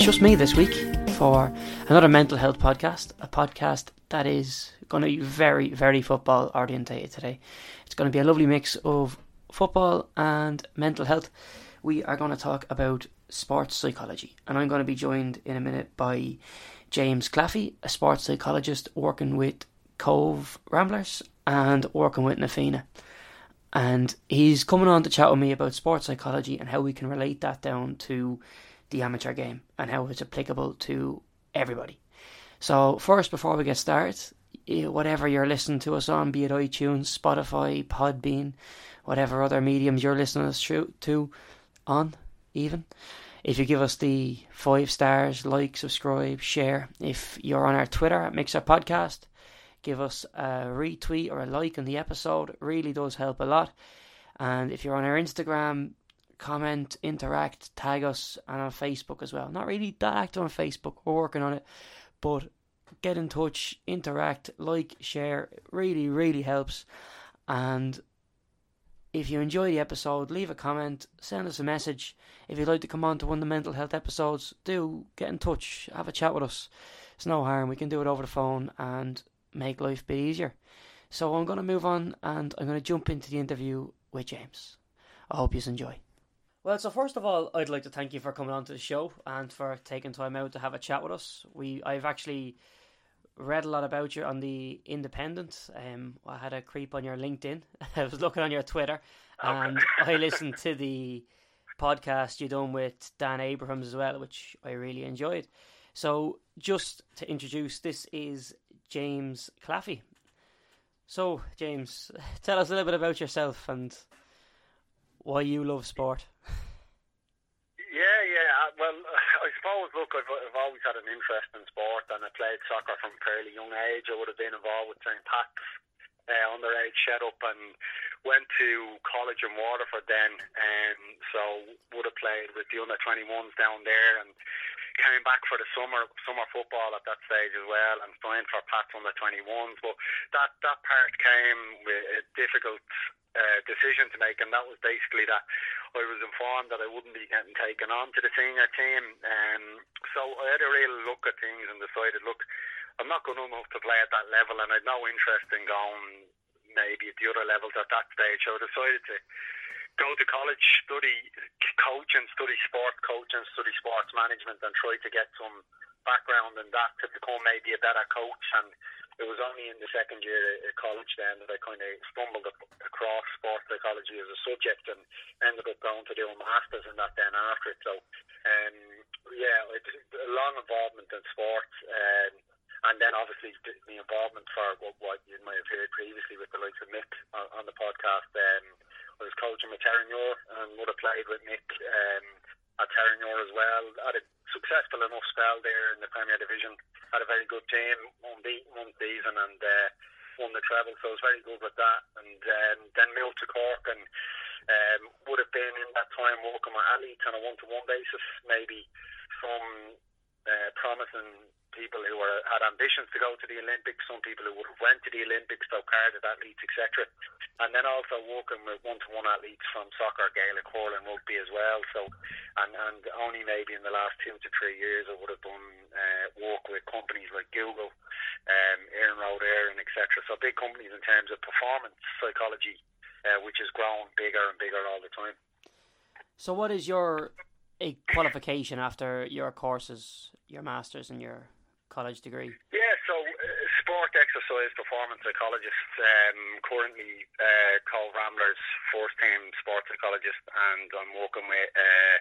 it's just me this week for another mental health podcast, a podcast that is going to be very, very football orientated today. It's going to be a lovely mix of football and mental health. We are going to talk about sports psychology, and I'm going to be joined in a minute by James Claffey, a sports psychologist working with Cobh Ramblers and working with Na Fianna. And he's coming on to chat with me about sports psychology and how we can relate that down to the amateur game and how it's applicable to everybody. So, first, before we get started, whatever you're listening to us on, be it iTunes, Spotify, Podbean, whatever other mediums you're listening us to on, even. If you give us the five stars, like, subscribe, share. If you're on our Twitter at Mixer Podcast, give us a retweet or a like on the episode. It really does help a lot. And if you're on our Instagram, comment, interact, tag us, and on Facebook as well. Not really that active on Facebook, we're working on it, but get in touch, interact, like, share. It really, really helps. And if you enjoy the episode, leave a comment, send us a message. If you'd like to come on to one of the mental health episodes, do get in touch, have a chat with us. It's no harm, we can do it over the phone and make life a bit easier. So I'm going to move on and I'm going to jump into the interview with James. I hope you enjoy. Well, so first of all, I'd like to thank you for coming on to the show and for taking time out to have a chat with us. We I've actually read a lot about you on the Independent. Um, I had a creep on your LinkedIn. I was looking on your Twitter, and I listened to the podcast you done with Dan Abrahams as well, which I really enjoyed. So, just to introduce, this is James Claffey. So, James, tell us a little bit about yourself and why you love sport. Yeah, yeah. Well, I suppose, look, I've, I've always had an interest in sport and I played soccer from a fairly young age. I would have been involved with St. Pat's uh, underage setup and went to college in Waterford then. Um, so would have played with the under 21s down there and came back for the summer summer football at that stage as well and signed for Pats under 21s. But that, that part came with a difficult uh, decision to make, and that was basically that I was informed that I wouldn't be getting taken on to the senior team. Um, so I had a real look at things and decided, look, Not good enough to play at that level, and I had no interest in going maybe at the other levels at that stage. So I decided to go to college, study coach and study sport coach and study sports management and try to get some background in that to become maybe a better coach. And it was only in the second year at college then that I kind of stumbled across sports psychology as a subject and ended up going to do a master's in that then after it. So, um, yeah, it's a long involvement in sports. Um, and then obviously the, involvement for what, what, you might have heard previously with the likes of Mick on, on the podcast. Um, I was coaching with Terenure and would have played with Mick um, at Terenure as well. Had a successful enough spell there in the Premier Division. Had a very good team, unbeaten one season and uh, won the treble, so I was very good with that. And um, then moved to Cork and um, would have been in that time working with athletes on a one-to-one basis, maybe some uh, promising people who were had ambitions to go to the Olympics, some people who would have went to the Olympics, so carded athletes, etc. And then also working with one-to-one athletes from soccer, Gaelic, hurling, rugby as well. So, and and only maybe in the last two to three years, I would have done uh, work with companies like Google, um, Iron Road Air, and etc. So big companies in terms of performance psychology, uh, which is growing bigger and bigger all the time. So, what is your a qualification after your courses, your masters, and your college degree? Yeah, so uh, sport exercise performance psychologist, um, currently uh, Cobh Ramblers first team sports psychologist, and I'm working with uh,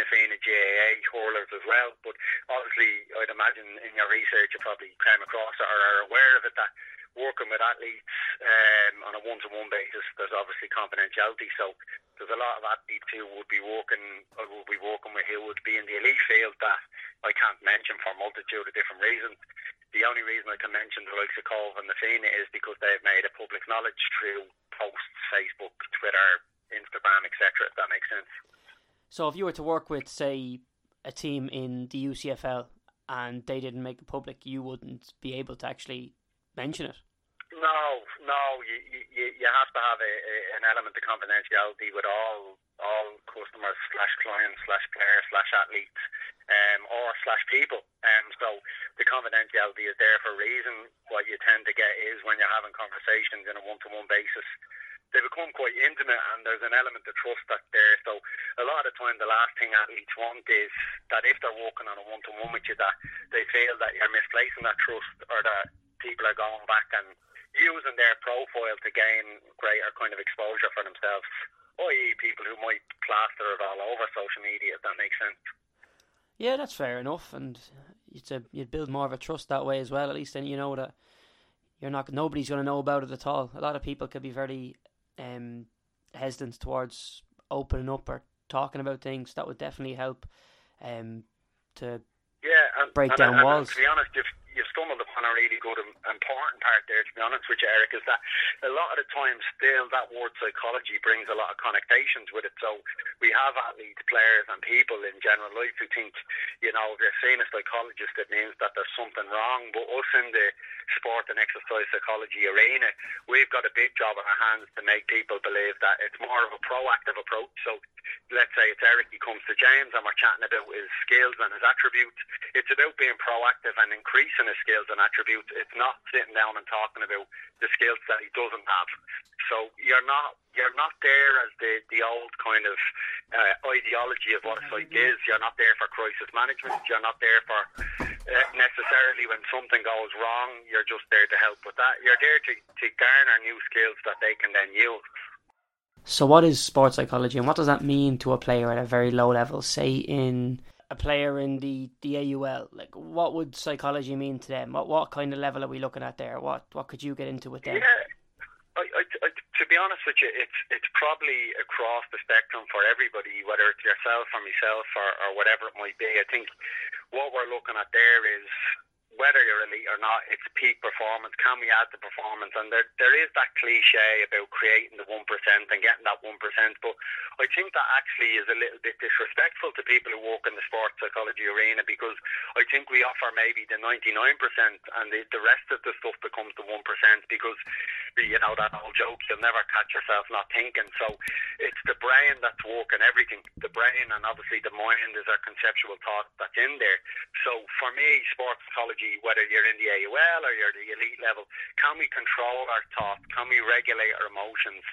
Na Fianna GAA hurlers as well. But obviously, I'd imagine in your research you probably came across or are aware of it that working with athletes um, on a one-to-one basis, there's obviously confidentiality. So there's a lot of athletes who would be working, or would be working with who would be in the elite field that I can't mention for a multitude of different reasons. The only reason I can mention the likes of Cobh and the Fianna is because they've made a public knowledge through posts, Facebook, Twitter, Instagram, etc. If that makes sense. So if you were to work with, say, a team in the UCFL and they didn't make it public, you wouldn't be able to actually mention it. No, no, you you, you have to have a, a, an element of confidentiality with all all customers slash clients slash players slash athletes. um, or slash people. Um, so the confidentiality is there for a reason. What you tend to get is when you're having conversations in a one-to-one basis, they become quite intimate and there's an element of trust that's there. So a lot of the time the last thing athletes want is that if they're walking on a one to one with you that they feel that you're misplacing that trust or that people are going back and using their profile to gain greater kind of exposure for themselves, i.e. people who might plaster it all over social media, if that makes sense. Yeah, that's fair enough, and you'd, you'd build more of a trust that way as well. At least then you know that you're not nobody's going to know about it at all. A lot of people could be very um, hesitance towards opening up or talking about things, that would definitely help um, to yeah, and, break and, down and, walls. to be honest, if you've stumbled upon a really good important part there, to be honest with you, Eric, is that a lot of the time still that word psychology brings a lot of connotations with it. So we have athletes, players and people in general life who think, you know, if you're seeing a psychologist, it means that there's something wrong. But us in the sport and exercise psychology arena, we've got a big job on our hands to make people believe that it's more of a proactive approach. So let's say it's Eric, he comes to James and we're chatting about his skills and his attributes. It's about being proactive and increasing his skills and attributes. It's not sitting down and talking about the skills that he doesn't have. So you're not you're not there as the the old kind of uh, ideology of what a psych is. You're not there for crisis management. You're not there for uh, necessarily when something goes wrong. You're just there to help with that. You're there to to garner new skills that they can then use. So, what is sports psychology, and what does that mean to a player at a very low level? Say in a player in the, the AUL, like what would psychology mean to them? What what kind of level are we looking at there? What what could you get into with them? Yeah, I, I, I, to be honest with you, it's it's probably across the spectrum for everybody, whether it's yourself or myself or, or whatever it might be. I think what we're looking at there is whether you're elite or not, it's peak performance. Can we add the performance? And there, there is that cliche about creating the 1% and getting that 1%. But I think that actually is a little bit disrespectful to people who work in the sports psychology arena because I think we offer maybe the 99% and the, the rest of the stuff becomes the 1% because, you know, that old joke, you'll never catch yourself not thinking. So it's the brain that's working everything. The brain and obviously the mind is our conceptual thought that's in there. So for me, sports psychology whether you're in the AUL or you're the elite level, can we control our thoughts? Can we regulate our emotions?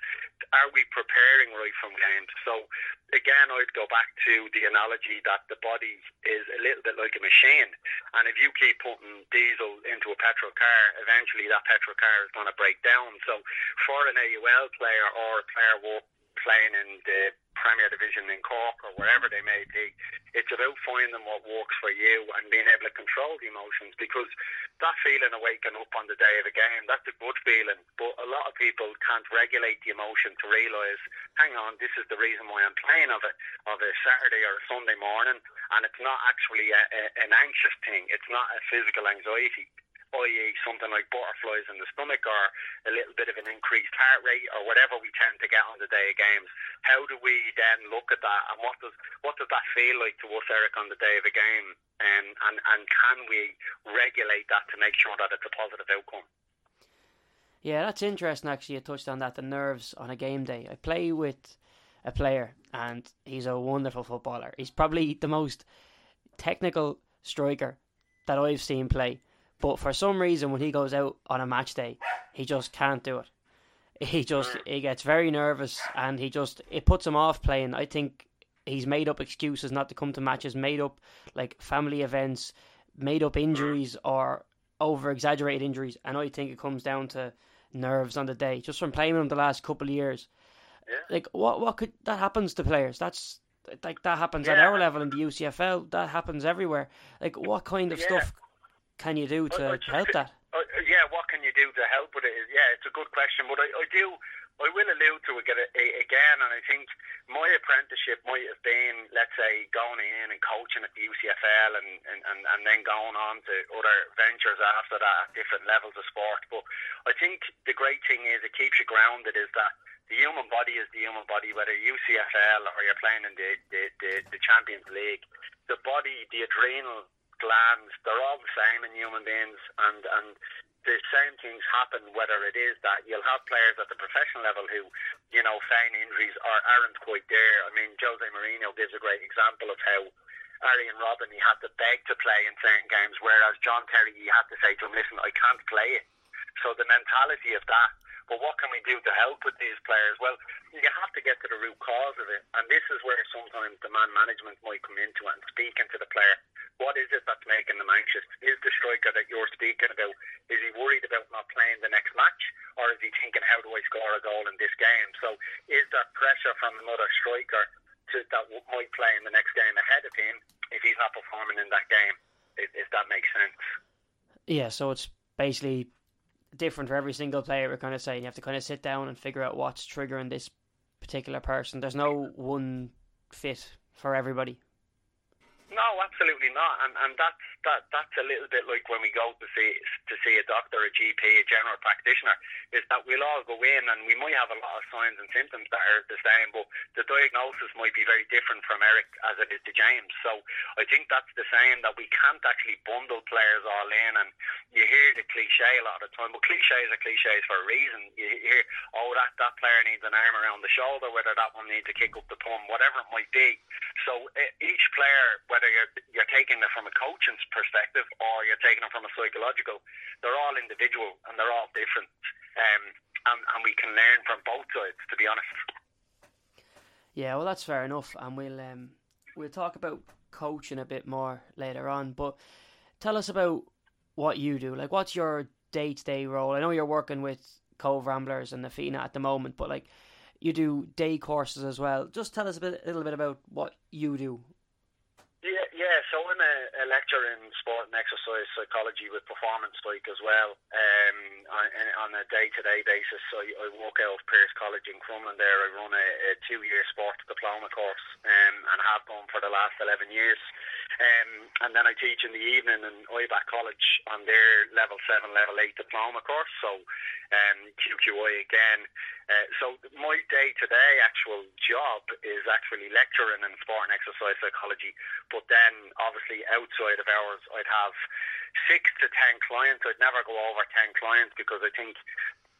Are we preparing right from games? So again, I'd go back to the analogy that the body is a little bit like a machine, and if you keep putting diesel into a petrol car, eventually that petrol car is going to break down. So for an AUL player or a player playing in the Premier Division in Cork or wherever they may be. It's about finding what works for you and being able to control the emotions because that feeling of waking up on the day of a game, that's a good feeling. But a lot of people can't regulate the emotion to realise, hang on, this is the reason why I'm playing of it of a Saturday or a Sunday morning and it's not actually a, a, an anxious thing. It's not a physical anxiety i.e., something like butterflies in the stomach or a little bit of an increased heart rate or whatever we tend to get on the day of games. How do we then look at that and what does what does that feel like to us, Eric, on the day of a game? Um, and and can we regulate that to make sure that it's a positive outcome? Yeah, that's interesting. Actually, you touched on that the nerves on a game day. I play with a player, and he's a wonderful footballer. He's probably the most technical striker that I've seen play. But for some reason, when he goes out on a match day, he just can't do it. He just he gets very nervous, and he just it puts him off playing. I think he's made up excuses not to come to matches, made up like family events, made up injuries or over exaggerated injuries, and I think it comes down to nerves on the day just from playing with him the last couple of years. Yeah. Like what what could that happens to players? That's like that happens yeah. at our level in the UCFL. That happens everywhere. Like what kind of yeah. stuff can you do to I, I help that? Uh, yeah, what can you do to help with it? Yeah, it's a good question, but I, I do. I will allude to it again, and I think my apprenticeship might have been, let's say, going in and coaching at the UCFL and, and, and, and then going on to other ventures after that at different levels of sport. But I think the great thing is it keeps you grounded is that the human body is the human body, whether UCFL or you're playing in the, the, the, the Champions League. The body, the adrenal glands, they're all the same in human beings, and and the same things happen. Whether it is that you'll have players at the professional level who, you know, feign injuries or aren't quite there. I mean, Jose Mourinho gives a great example of how Arjen Robben, he had to beg to play in certain games, whereas John Terry, you had to say to him, listen, I can't play it. So the mentality of that but what can we do to help with these players? Well, you have to get to the root cause of it. And this is where sometimes the man management might come into it and speaking to the player. What is it that's making them anxious? Is the striker that you're speaking about, is he worried about not playing the next match? Or is he thinking, how do I score a goal in this game? So is there pressure from another striker to, that might play in the next game ahead of him if he's not performing in that game? If, if that makes sense. Yeah, so it's basically different for every single player. We're kind of saying you have to kind of sit down and figure out what's triggering this particular person. There's no one fit for everybody. No, absolutely not, and and that's that that's a little bit like when we go to see to see a doctor, a GP, a general practitioner, is that we'll all go in and we might have a lot of signs and symptoms that are the same, but the diagnosis might be very different from Eric as it is to James. So I think that's the same that we can't actually bundle players all in, and you hear the cliche a lot of the time, but cliches are cliches for a reason. You hear, oh, that that player needs an arm around the shoulder, whether that one needs to kick up the thumb, whatever it might be. So uh, each player, whether you're you're taking it from a coaching perspective or you're taking it from a psychological, they're all individual and they're all different, um, and and we can learn from both sides. To be honest. Yeah, well, that's fair enough, and we'll um, we'll talk about coaching a bit more later on. But tell us about what you do. Like, what's your day to day role? I know you're working with Cobh Ramblers and the Fianna at the moment, but like you do day courses as well. Just tell us a bit, a little bit about what you do yeah, yeah. So I'm a, a lecturer in sport and exercise psychology with performance psych as well. Um, on, on a day-to-day basis, I, I work out of Pearse College in Crumlin. There, I run a, a two-year sports diploma course, um, and have done for the last 11 years. Um, and then I teach in the evening in IBAT College on their level seven, level eight diploma course. So um, QQI again. Uh, so my day-to-day actual job is actually lecturing in sport and exercise psychology. But then, obviously, outside of hours, I'd have six to ten clients. I'd never go over ten clients because I think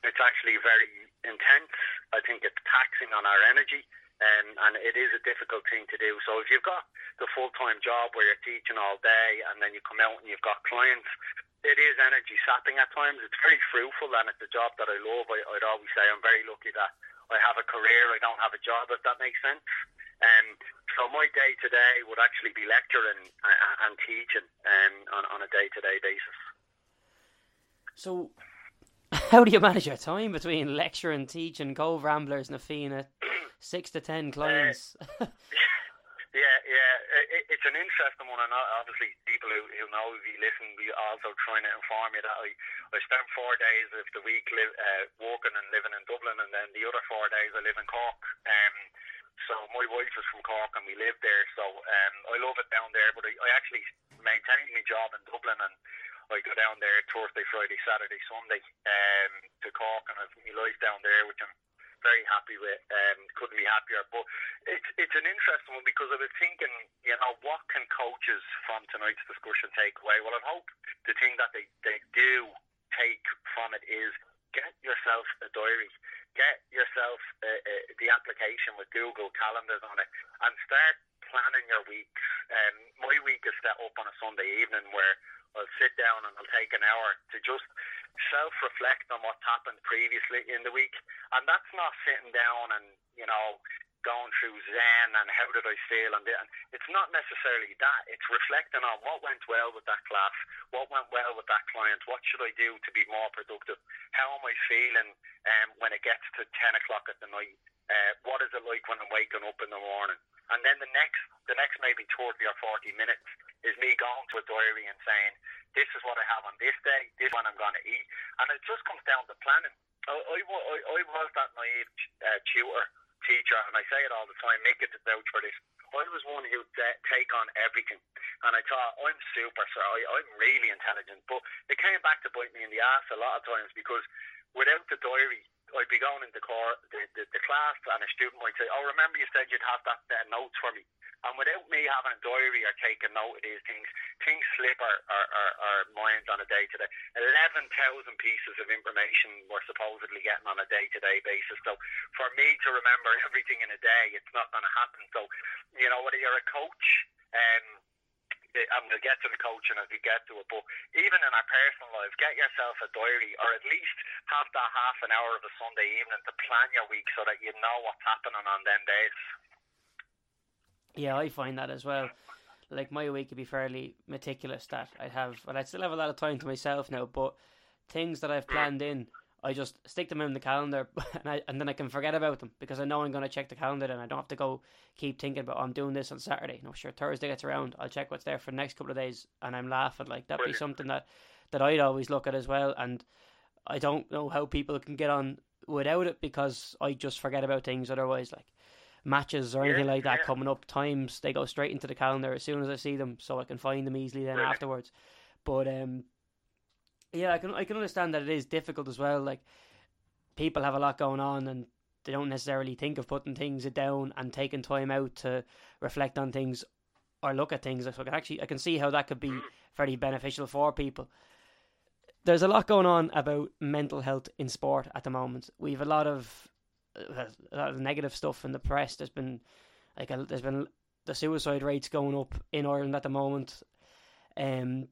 it's actually very intense. I think it's taxing on our energy. Um, and it is a difficult thing to do. So if you've got the full time job where you're teaching all day and then you come out and you've got clients, it is energy sapping at times. It's very fruitful and it's a job that I love. I, would always say I'm very lucky that I have a career. I don't have a job, if that makes sense. Um, so my day to day would actually be lecturing and, and teaching um, on, on a day to day basis. So, how do you manage your time between lecture and teaching, Cobh Ramblers, and a Fianna, six to ten clients? Uh, Yeah, yeah, it, it's an interesting one, and obviously people who, who know if you listen, we also trying to inform you that I, I spent four days of the week live, uh, working and living in Dublin, and then the other four days I live in Cork. Um, so my wife is from Cork, and we live there. So um, I love it down there, but I, I actually maintain my job in Dublin, and I go down there Thursday, Friday, Saturday, Sunday um, to Cork, and I've my life down there, which I'm very happy with. Um, couldn't be happier. But it's it's an interesting one because I was thinking, you know, what can coaches from tonight's discussion take away? Well, I hope the thing that they, they do take from it is get yourself a diary, get yourself uh, uh, the application with Google Calendars on it, and start planning your weeks. Um, my week is set up on a Sunday evening where I'll sit down and I'll take an hour to just self reflect on what's happened previously in the week. And that's not sitting down and, you know, going through Zen and how did I feel and, it's not necessarily that. It's reflecting on what went well with that class, what went well with that client, what should I do to be more productive, how am I feeling um, when it gets to ten o'clock at the night, uh, what is it like when I'm waking up in the morning, and then the next the next maybe thirty or forty minutes is me going to a diary and saying this is what I have on this day, this one I'm going to eat, and it just comes down to planning. I, I, I, was that naive uh, tutor teacher, and I say it all the time, make it vouch for this. I was one who would take on everything, and I thought I'm super, so I, I'm really intelligent. But it came back to bite me in the ass a lot of times because without the diary, I'd be going into core, the, the, the class, and a student might say, "Oh, remember you said you'd have that uh, notes for me." And without me having a diary or taking note of these things, things slip our, our, our, our minds on a day to day. 11,000 pieces of information we're supposedly getting on a day to day basis. So for me to remember everything in a day, it's not going to happen. So, you know, whether you're a coach, um, and we'll get to the coaching as we get to it. But even in our personal lives, get yourself a diary, or at least have that half an hour of a Sunday evening to plan your week so that you know what's happening on them days. Yeah, I find that as well. Like my week would be fairly meticulous. That I'd have, and I'd still have a lot of time to myself now. But things that I've mm. planned in I just stick them in the calendar and, I, and then I can forget about them because I know I'm going to check the calendar and I don't have to go keep thinking about oh, I'm doing this on Saturday. No, sure, Thursday gets around, I'll check what's there for the next couple of days and I'm laughing like that'd be something that that I'd always look at as well. And I don't know how people can get on without it because I just forget about things otherwise. Like matches or anything yeah, like that yeah. coming up, times they go straight into the calendar as soon as I see them, so I can find them easily then really? afterwards. But um, yeah, I can I can understand that it is difficult as well. Like people have a lot going on and they don't necessarily think of putting things down and taking time out to reflect on things or look at things. So I can actually I can see how that could be very beneficial for people. There's a lot going on about mental health in sport at the moment. We've a lot of a lot of negative stuff in the press. There's been like a, there's been the suicide rates going up in Ireland at the moment. Um,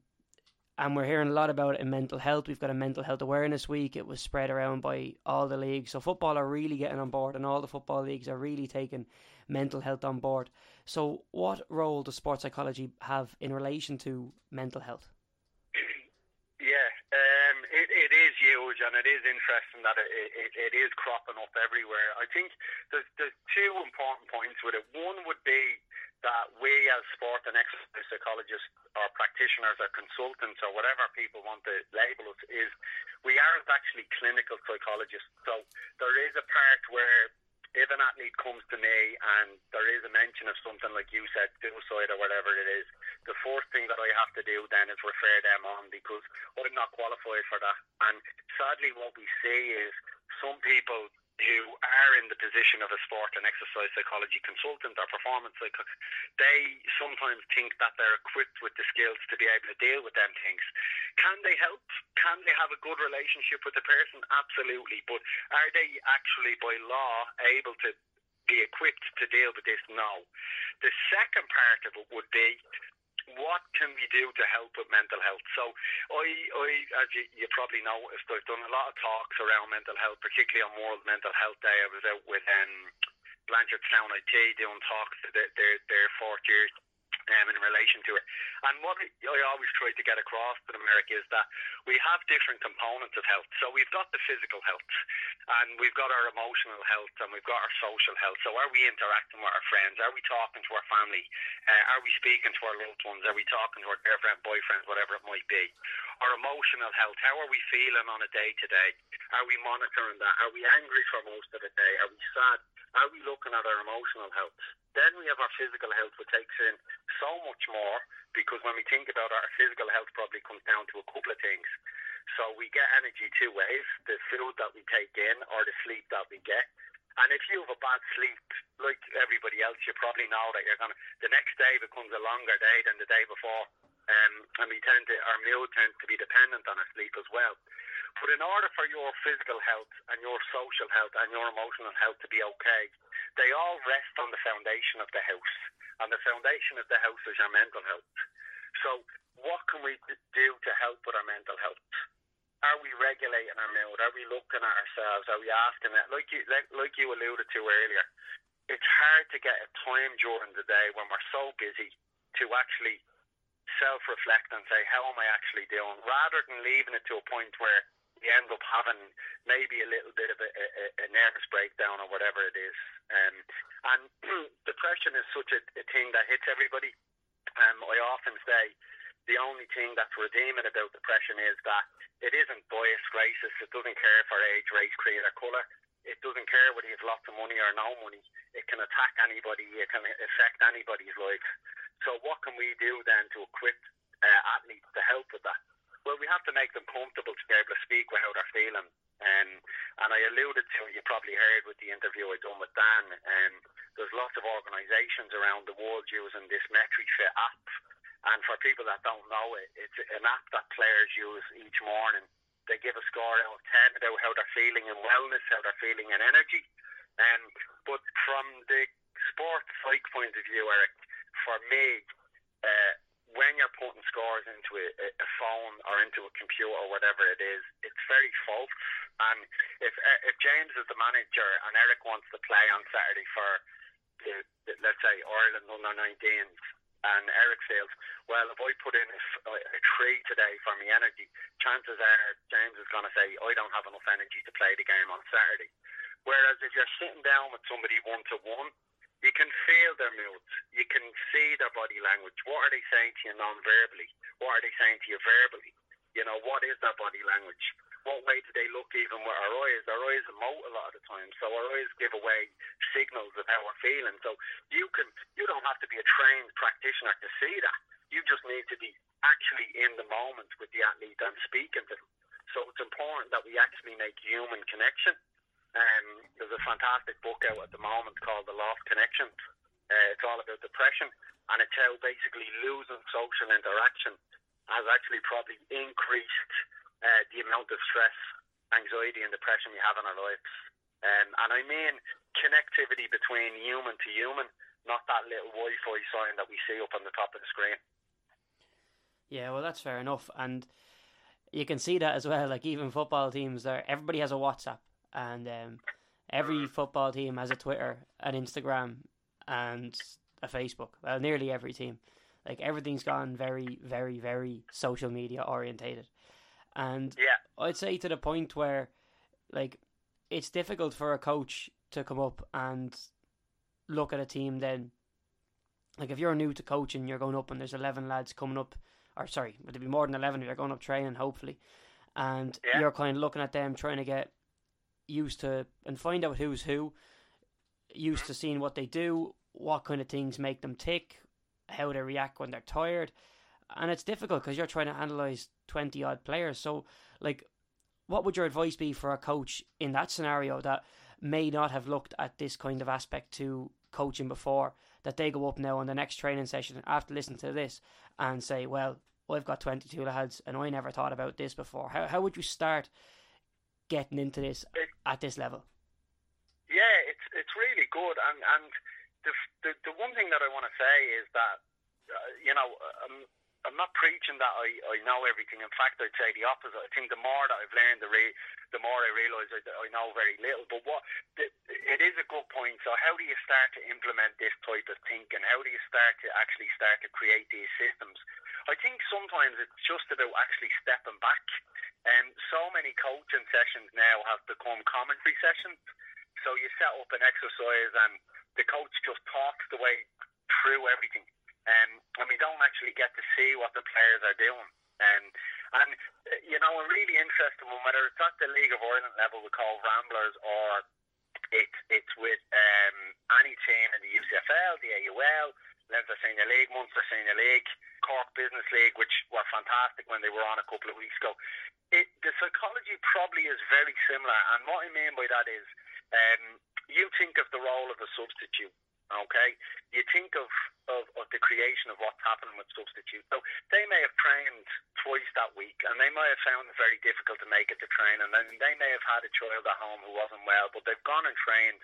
and we're hearing a lot about it in mental health. We've got a mental health awareness week. It was spread around by all the leagues. So football are really getting on board, and all the football leagues are really taking mental health on board. So, what role does sports psychology have in relation to mental health? Yeah, um, it, it is huge, and it is interesting that it, it, it is cropping up everywhere. I think there's, there's two important points with it. One would be that we as sport and exercise psychologists or practitioners or consultants or whatever people want to label us is we aren't actually clinical psychologists. So there is a part where if an athlete comes to me and there is a mention of something like you said, suicide or whatever it is, the first thing that I have to do then is refer them on because I'm not qualified for that. And sadly, what we see is some people who are in the position of a sport and exercise psychology consultant or performance psychologist, they sometimes think that they're equipped with the skills to be able to deal with them things. Can they help? Can they have a good relationship with the person? Absolutely. But are they actually, by law, able to be equipped to deal with this? No. The second part of it would be what can we do to help with mental health? So, I, I as you, you probably noticed, I've done a lot of talks around mental health, particularly on World Mental Health Day. I was out with um, Blanchardstown IT doing talks to their, their, their fourth year um, in relation to it. And what I always try to get across to America is that we have different components of health. So we've got the physical health, and we've got our emotional health, and we've got our social health. So are we interacting with our friends? Are we talking to our family? Uh, are we speaking to our loved ones? Are we talking to our girlfriend, boyfriend, whatever it might be? Our emotional health. How are we feeling on a day to day? Are we monitoring that? Are we angry for most of the day? Are we sad? Are we looking at our emotional health? Then we have our physical health, which takes in so much more because when we think about our physical health, probably comes down to a couple of things. So we get energy two ways: the food that we take in or the sleep that we get. And if you have a bad sleep, like everybody else, you probably know that you're gonna. The next day becomes a longer day than the day before, um, and we tend to our mood tends to be dependent on our sleep as well. But in order for your physical health and your social health and your emotional health to be okay, they all rest on the foundation of the house. And the foundation of the house is your mental health. So, what can we do to help with our mental health? Are we regulating our mood? Are we looking at ourselves? Are we asking that? Like you, like, like you alluded to earlier, it's hard to get a time during the day when we're so busy to actually self reflect and say, how am I actually doing? Rather than leaving it to a point where you end up having maybe a little bit of a, a, a nervous breakdown or whatever it is. Um, and depression is such a, a thing that hits everybody. Um, I often say the only thing that's redeeming about depression is that it isn't bias, racist. It doesn't care for age, race, creed, or colour. It doesn't care whether you have lots of money or no money. It can attack anybody. It can affect anybody's life. So what can we do then to equip uh, athletes to help with that? Well, we have to make them comfortable to be able to speak with how they're feeling. Um, and I alluded to, you probably heard with the interview I done with Dan, um, there's lots of organisations around the world using this MetriFit app. And for people that don't know it, it's an app that players use each morning. They give a score out of 10 about how they're feeling in wellness, how they're feeling in energy. Um, but from the sports psych point of view, Eric, for me, uh, when you're putting scores into a, a phone or into a computer or whatever it is, it's very false. And if eh, if James is the manager and Eric wants to play on Saturday for the, the let's say Ireland under 19s and Eric feels, well, if I put in a, a three today for my energy, chances are James is going to say, I don't have enough energy to play the game on Saturday. Whereas if you're sitting down with somebody one to one, you can feel their moods. You can see their body language. What are they saying to you non-verbally? What are they saying to you verbally? You know, what is their body language? What way do they look even with our eyes? Our eyes emote a lot of the time, so our eyes give away signals of how we're feeling. So you can, you don't have to be a trained practitioner to see that. You just need to be actually in the moment with the athlete and speaking to them. So it's important that we actually make human connection um, there's a fantastic book out at the moment called The Lost Connections. Uh, it's all about depression, and it's how basically losing social interaction has actually probably increased uh, the amount of stress, anxiety, and depression we have in our lives. Um, and I mean connectivity between human to human, not that little Wi-Fi sign that we see up on the top of the screen. Yeah, well, that's fair enough, and you can see that as well. Like even football teams, there everybody has a WhatsApp, and um, every football team has a Twitter, an Instagram, and a Facebook. Well, nearly every team. Like everything's gone very, very, very social media orientated, and yeah. I'd say to the point where, like, it's difficult for a coach to come up and look at a team. Then, like, if you're new to coaching, you're going up and there's eleven lads coming up, or sorry, would there be more than eleven? You're going up training, hopefully, and yeah. you're kind of looking at them trying to get used to and find out who's who, used to mm-hmm. seeing what they do, what kind of things make them tick, how they react when they're tired. And it's difficult because you're trying to analyze 20 odd players. So, like, what would your advice be for a coach in that scenario that may not have looked at this kind of aspect to coaching before? That they go up now on the next training session after listening to this and say, Well, I've got 22 lads and I never thought about this before. How, how would you start getting into this at this level? Yeah, it's it's really good, and and the the, the one thing that I want to say is that uh, you know I'm I'm not preaching that I, I know everything. In fact, I'd say the opposite. I think the more that I've learned, the re, the more I realise I, I know very little. But what the, it is a good point. So how do you start to implement this type of thinking? How do you start to actually start to create these systems? I think sometimes it's just about actually stepping back um, so many coaching sessions now have become commentary sessions. So you set up an exercise and the coach just talks the way through everything. Um, and we don't actually get to see what the players are doing. Um, and, you know, a really interesting one, whether it's at the League of Ireland level we call Ramblers or it, it's with um, any team in the UCFL, the AUL, Leinster Senior League, Munster Senior League, Cork Business League, which were fantastic when they were on a couple of weeks ago it, the psychology probably is very similar. And what I mean by that is, um, you think of the role of a substitute. Okay, you think of, of, of the creation of what's happening with substitutes. So they may have trained twice that week, and they may have found it very difficult to make it to train, and then they may have had a child at home who wasn't well, but they've gone and trained,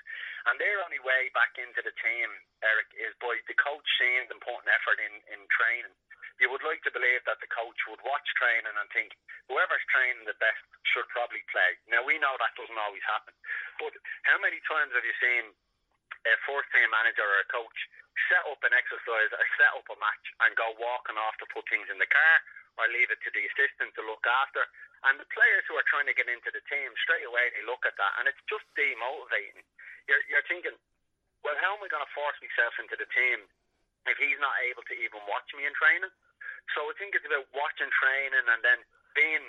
and their only way back into the team, Eric, is by the coach seeing them putting effort in in training you would like to believe that the coach would watch training and think whoever's training the best should probably play. Now we know that doesn't always happen, but how many times have you seen a first team manager or a coach set up an exercise or set up a match and go walking off to put things in the car or leave it to the assistant to look after? And the players who are trying to get into the team straight away they look at that and it's just demotivating. You're, you're thinking, well, how am I going to force myself into the team if he's not able to even watch me in training. So I think it's about watching training and then being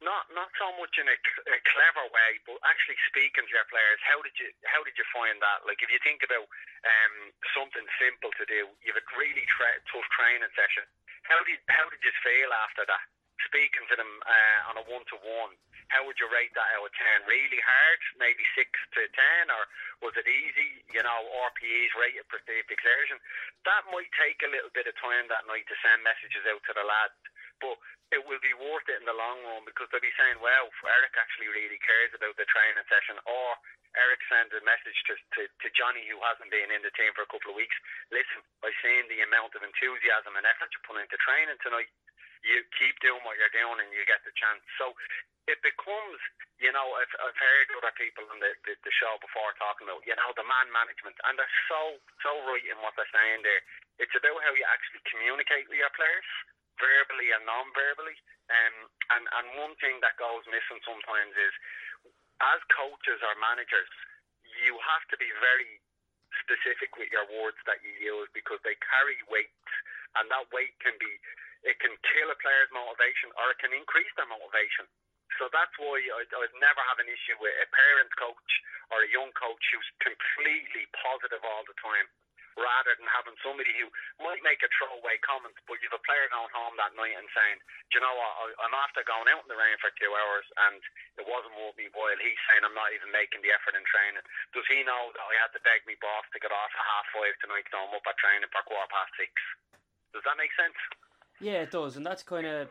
not not so much in a, a clever way, but actually speaking to your players. How did you how did you find that? Like if you think about um, something simple to do, you have a really tra- tough training session. How did how did you feel after that? Speaking to them uh, on a one to one how would you rate that out of 10? Really hard, maybe 6 to 10, or was it easy? You know, RPEs, rated perceived exertion. That might take a little bit of time that night to send messages out to the lads but it will be worth it in the long run because they'll be saying, "Well, Eric actually really cares about the training session," or Eric sends a message to, to, to Johnny, who hasn't been in the team for a couple of weeks. Listen, by seeing the amount of enthusiasm and effort you put into training tonight, you keep doing what you're doing and you get the chance. So it becomes, you know, I've, I've heard other people on the, the, the show before talking about, you know, the man management, and they're so, so right in what they're saying there. It's about how you actually communicate with your players verbally and non-verbally. Um, and, and one thing that goes missing sometimes is, as coaches or managers, you have to be very specific with your words that you use because they carry weight, and that weight can be it can kill a player's motivation or it can increase their motivation. So that's why I, I'd never have an issue with a parent coach or a young coach who's completely positive all the time rather than having somebody who might make a throwaway comment, but you've a player going home that night and saying, Do you know what, I'm after going out in the rain for two hours and it wasn't worth me while he's saying I'm not even making the effort in training. Does he know that I had to beg me boss to get off at half five tonight so I'm up at training for quarter past six? Does that make sense? Yeah, it does, and that's kind of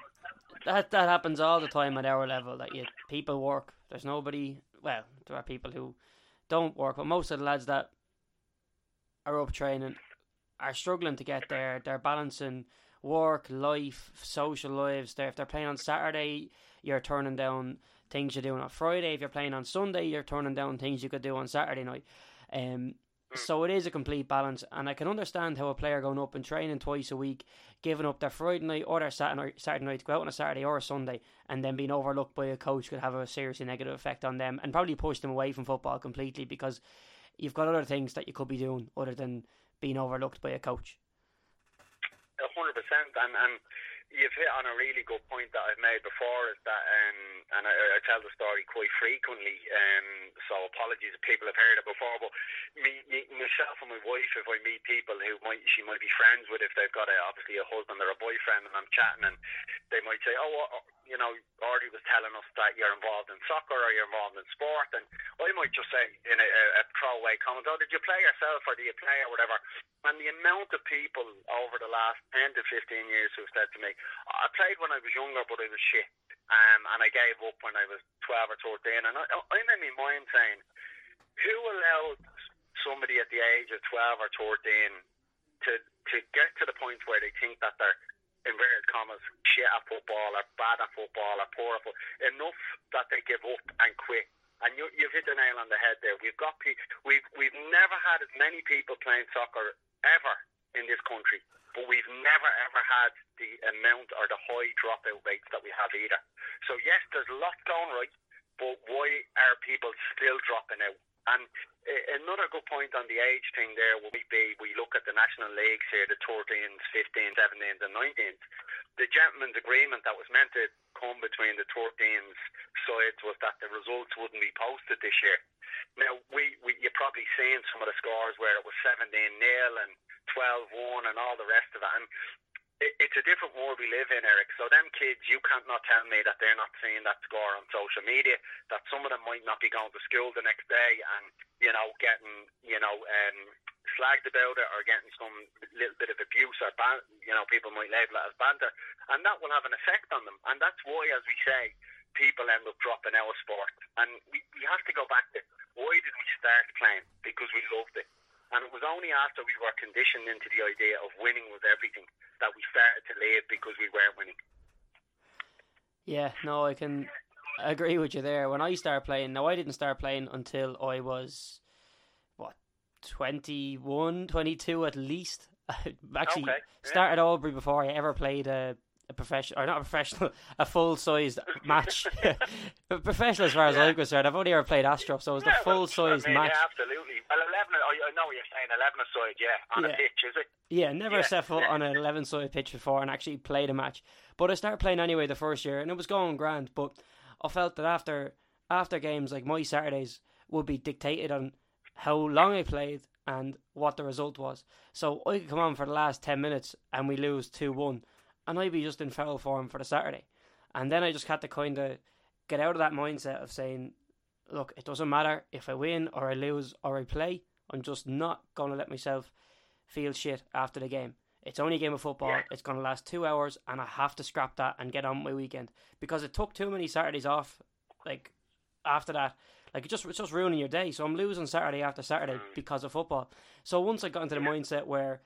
that that happens all the time at our level. That you people work. There's nobody. Well, there are people who don't work, but most of the lads that are up training are struggling to get there. They're balancing work, life, social lives. They're, if they're playing on Saturday, you're turning down things you're doing on Friday. If you're playing on Sunday, you're turning down things you could do on Saturday night. Um, so it is a complete balance, and I can understand how a player going up and training twice a week, giving up their Friday night or their Saturday, Saturday night to go out on a Saturday or a Sunday, and then being overlooked by a coach could have a seriously negative effect on them and probably push them away from football completely because you've got other things that you could be doing other than being overlooked by a coach. Hundred percent, and and you've hit on a really good point that I've made before. Is that um, and I, I tell the story quite frequently. Um, so apologies if people have heard it before, but me, me myself and my wife, if I meet people who might she might be friends with, if they've got a, obviously a husband or a boyfriend, and I'm chatting, and they might say, oh you know, Artie was telling us that you're involved in soccer or you're involved in sport, and I might just say in a, a throwaway comment, oh, did you play yourself or do you play or whatever? And the amount of people over the last 10 to 15 years who've said to me, I played when I was younger, but I was shit, um, and I gave up when I was 12 or 13, and I, I'm in my mind saying, who allowed somebody at the age of 12 or 13 to, to get to the point where they think that they're inverted commas, shit at football or bad at football or poor at football, enough that they give up and quit. And you, you've hit the nail on the head there. We've got pe- we've we've never had as many people playing soccer ever in this country, but we've never ever had the amount or the high dropout rates that we have either. So yes, there's a lot going right, but why are people still dropping out? And eh, another good point on the age thing there will be we look at the national leagues here, the 13s, 15s, 17s, and 19s. The gentleman's agreement that was meant to come between the 13s sides was that the results wouldn't be posted this year. Now, we, we you're probably seeing some of the scores where it was 17 nil and 12 1 and all the rest of that. And it's a different world we live in, Eric. So them kids, you can't not tell me that they're not seeing that score on social media. That some of them might not be going to school the next day and you know getting you know um, slagged about it or getting some little bit of abuse or ban- you know people might label it as banter, and that will have an effect on them. And that's why, as we say, people end up dropping our sport. And we, we have to go back to why did we start playing? Because we loved it. And it was only after we were conditioned into the idea of winning was everything that we started to leave because we weren't winning. Yeah, no, I can agree with you there. When I started playing, now I didn't start playing until I was, what, 21, 22 at least. Actually okay, yeah. started Albury before I ever played a a professional or not a professional, a full sized match. professional as far as yeah. I'm concerned. I've only ever played Astro, so it was yeah, the full sized I mean, match. Yeah, absolutely. Well, eleven. I know what you're saying. Eleven side, yeah, on yeah. a pitch, is it? Yeah, never yeah. set foot on an eleven side pitch before and actually played a match. But I started playing anyway the first year, and it was going grand. But I felt that after after games, like my Saturdays would be dictated on how long I played and what the result was. So I could come on for the last ten minutes and we lose two one and I'd be just in foul form for the Saturday. And then I just had to kind of get out of that mindset of saying, look, it doesn't matter if I win or I lose or I play. I'm just not going to let myself feel shit after the game. it's only a game of football. Yeah. It's going to last two hours, and I have to scrap that and get on my weekend because it took too many Saturdays off. Like after that, like it just it's just ruining your day. So I'm losing Saturday after Saturday mm. because of football. So once I got into the mindset where,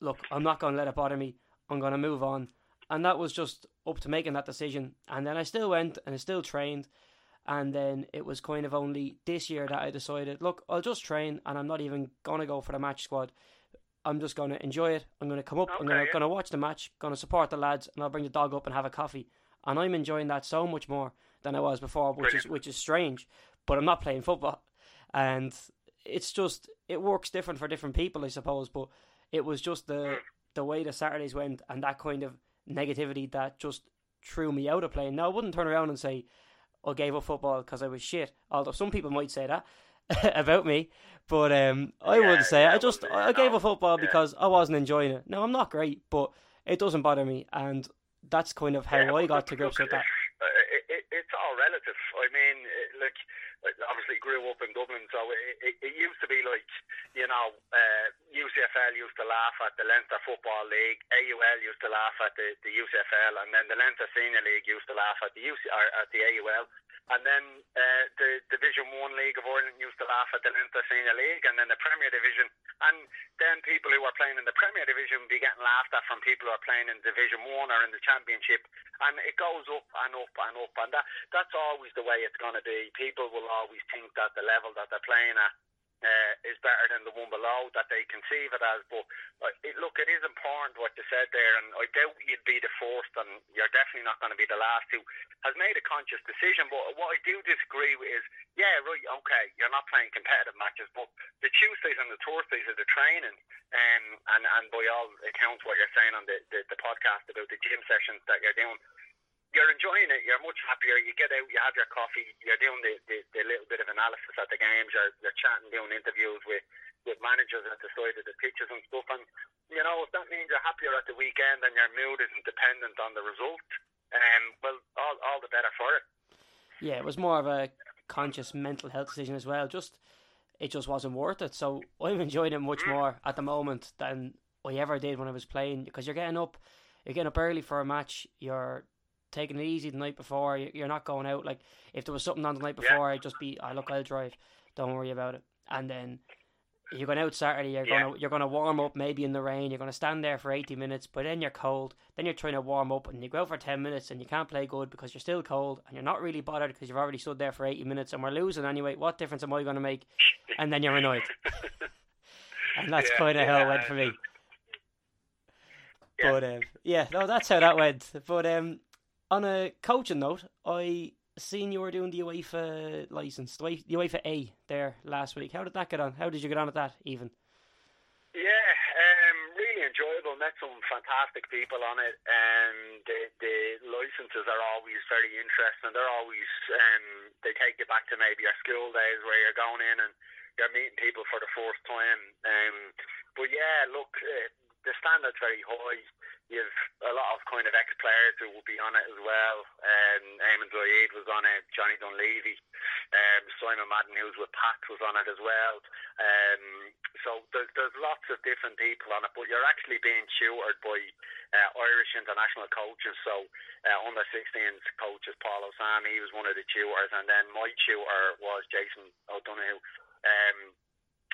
look, I'm not going to let it bother me. I'm going to move on, and that was just up to making that decision. And then I still went and I still trained. And then it was kind of only this year that I decided, look, I'll just train and I'm not even going to go for the match squad. I'm just going to enjoy it. I'm going to come up. Okay, I'm going to, watch the match. Going to support the lads, and I'll bring the dog up and have a coffee. And I'm enjoying that so much more than I was before, which Brilliant. is which is strange. But I'm not playing football, and it's just it works different for different people, I suppose. But it was just the mm. The way the Saturdays went, and that kind of negativity that just threw me out of playing. Now I wouldn't turn around and say I gave up football because I was shit. Although some people might say that, about me, but um, I yeah, wouldn't say yeah, I just I gave up football yeah. because I wasn't enjoying it. No, I'm not great, but it doesn't bother me, and that's kind of how I got to grips with that. Uh, it, it, it's all relative. I mean, like obviously grew up in Dublin, so it, it, used to be like you know uh, UCFL used to laugh at the Leinster Football League, AUL used to laugh at the, the UCFL, and then the Leinster Senior League used to laugh at the UC or at the AUL. And then uh, the Division One League of Ireland used to laugh at the Leinster Senior League, and then the Premier Division, and then people who are playing in the Premier Division be getting laughed at from people who are playing in Division One or in the Championship, and it goes up and up and up, and that that's always the way it's going to be. People will always think that the level that they're playing at uh, is better than the one below that they conceive it as. But uh, it, look, it is important what you said there, and I doubt you'd be the first, and you're definitely not going to be the last who has made a conscious decision. But what I do disagree with is, yeah, right, okay, you're not playing competitive matches, but the Tuesdays and the Thursdays are the training, um, and and by all accounts, what you're saying on the, the the podcast about the gym sessions that you're doing you're enjoying it. You're much happier. You get out, you have your coffee, you're doing the, the, the little bit of analysis at the games. You're, you're chatting, doing interviews with, with managers at the side of the pitches and stuff. And you know, if that means you're happier at the weekend and your mood isn't dependent on the result, um, well, all all the better for it. Yeah, it was more of a conscious mental health decision as well. Just it just wasn't worth it. So I'm enjoying it much mm. more at the moment than I ever did when I was playing because you're getting up, you're getting up early for a match. You're taking it easy the night before. You're not going out. Like if there was something on the night before, yeah. I'd just be, I oh, look, I'll drive. Don't worry about it. And then you're going out Saturday. You're yeah. gonna you're gonna warm up maybe in the rain. You're gonna stand there for 80 minutes, but then you're cold. Then you're trying to warm up, and you go out for 10 minutes, and you can't play good because you're still cold, and you're not really bothered because you've already stood there for 80 minutes, and we're losing anyway. What difference am I going to make? And then you're annoyed. and that's yeah, kind of yeah. how it went for me. But um, yeah, no, that's how that went. But um, on a coaching note, I seen you were doing the UEFA license, the UEFA A there last week. How did that get on? How did you get on at that even? Yeah, um, really enjoyable. Met some fantastic people on it. Um, the the licenses are always very interesting. They're always um, they take you back to maybe your school days where you're going in and you're meeting people for the first time. Um, but yeah, look, uh, the standard's very high. You've a lot of kind of ex players who will be on it as well. Um, Eamon Zayed was on it, Johnny Dunleavy, um, Simon Madden, who's with Pat, was on it as well. Um, so there's, there's lots of different people on it, but you're actually being tutored by uh, Irish international coaches. So uh, under 16s coaches, Paul Osami, he was one of the tutors, and then my tutor was Jason O'Donoghue. Um,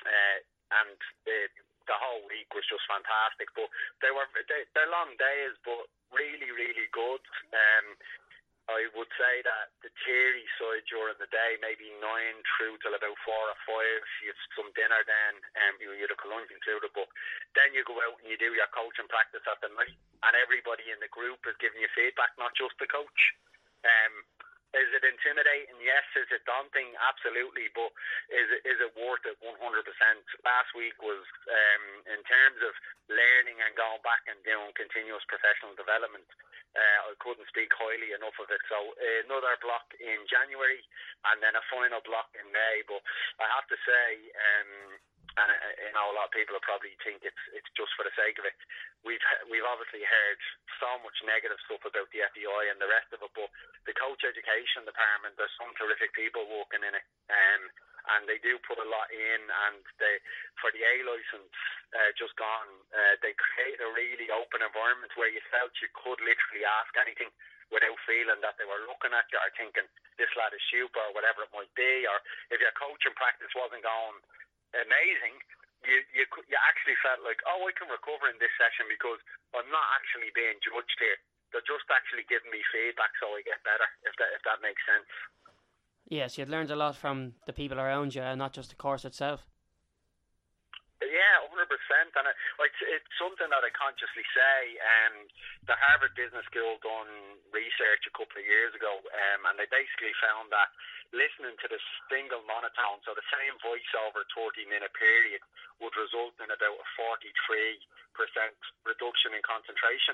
uh, and the the whole week was just fantastic. But they were they, they're long days, but really really good. Um, I would say that the theory side during the day, maybe nine through till about four or five. You have some dinner then, um, you a lunch included, but then you go out and you do your coaching practice at the night, and everybody in the group is giving you feedback, not just the coach. Um, is it intimidating? Yes. Is it daunting? Absolutely. But is it is it worth it? One hundred percent. Last week was um, in terms of learning and going back and doing continuous professional development. Uh, I couldn't speak highly enough of it. So uh, another block in January, and then a final block in May. But I have to say. Um, and you know a lot of people will probably think it's it's just for the sake of it. We've we've obviously heard so much negative stuff about the FAI and the rest of it, but the coach education department, there's some terrific people working in it, um, and they do put a lot in. And they, for the A license, uh, just gone, uh, they create a really open environment where you felt you could literally ask anything without feeling that they were looking at you or thinking this lad is super or whatever it might be. Or if your coaching practice wasn't going amazing, you, you you actually felt like, oh, I can recover in this session because I'm not actually being judged here. They're just actually giving me feedback so I get better. If that if that makes sense. Yes, you'd learned a lot from the people around you, and not just the course itself. Percent, and it, it's, it's something that I consciously say. Um, the Harvard Business School done research a couple of years ago, um, and they basically found that listening to the single monotone, so the same voice over a thirty minute period, would result in about a forty three percent reduction in concentration.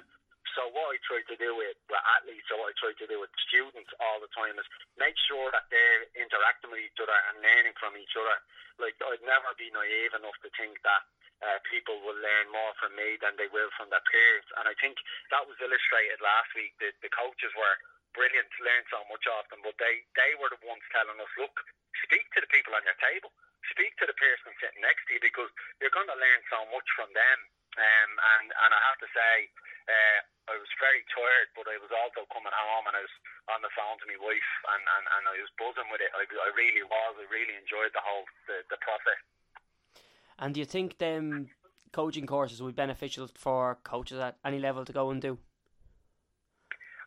So what I try to do with, with athletes, or what I try to do with students all the time is make sure that they're interacting with each other and learning from each other. Like I'd never be naive enough to think that uh, people will learn more from me than they will from their peers. And I think that was illustrated last week. The, the coaches were brilliant, learned so much off them, but they, they were the ones telling us, look, speak to the people on your table. Speak to the person sitting next to you because you're going to learn so much from them. Um, and, and I have to say, uh, I was very tired, but I was also coming home and I was on the phone to my wife and, and, and I was buzzing with it. I, I really was. I really enjoyed the whole the, the process. And do you think them coaching courses would be beneficial for coaches at any level to go and do?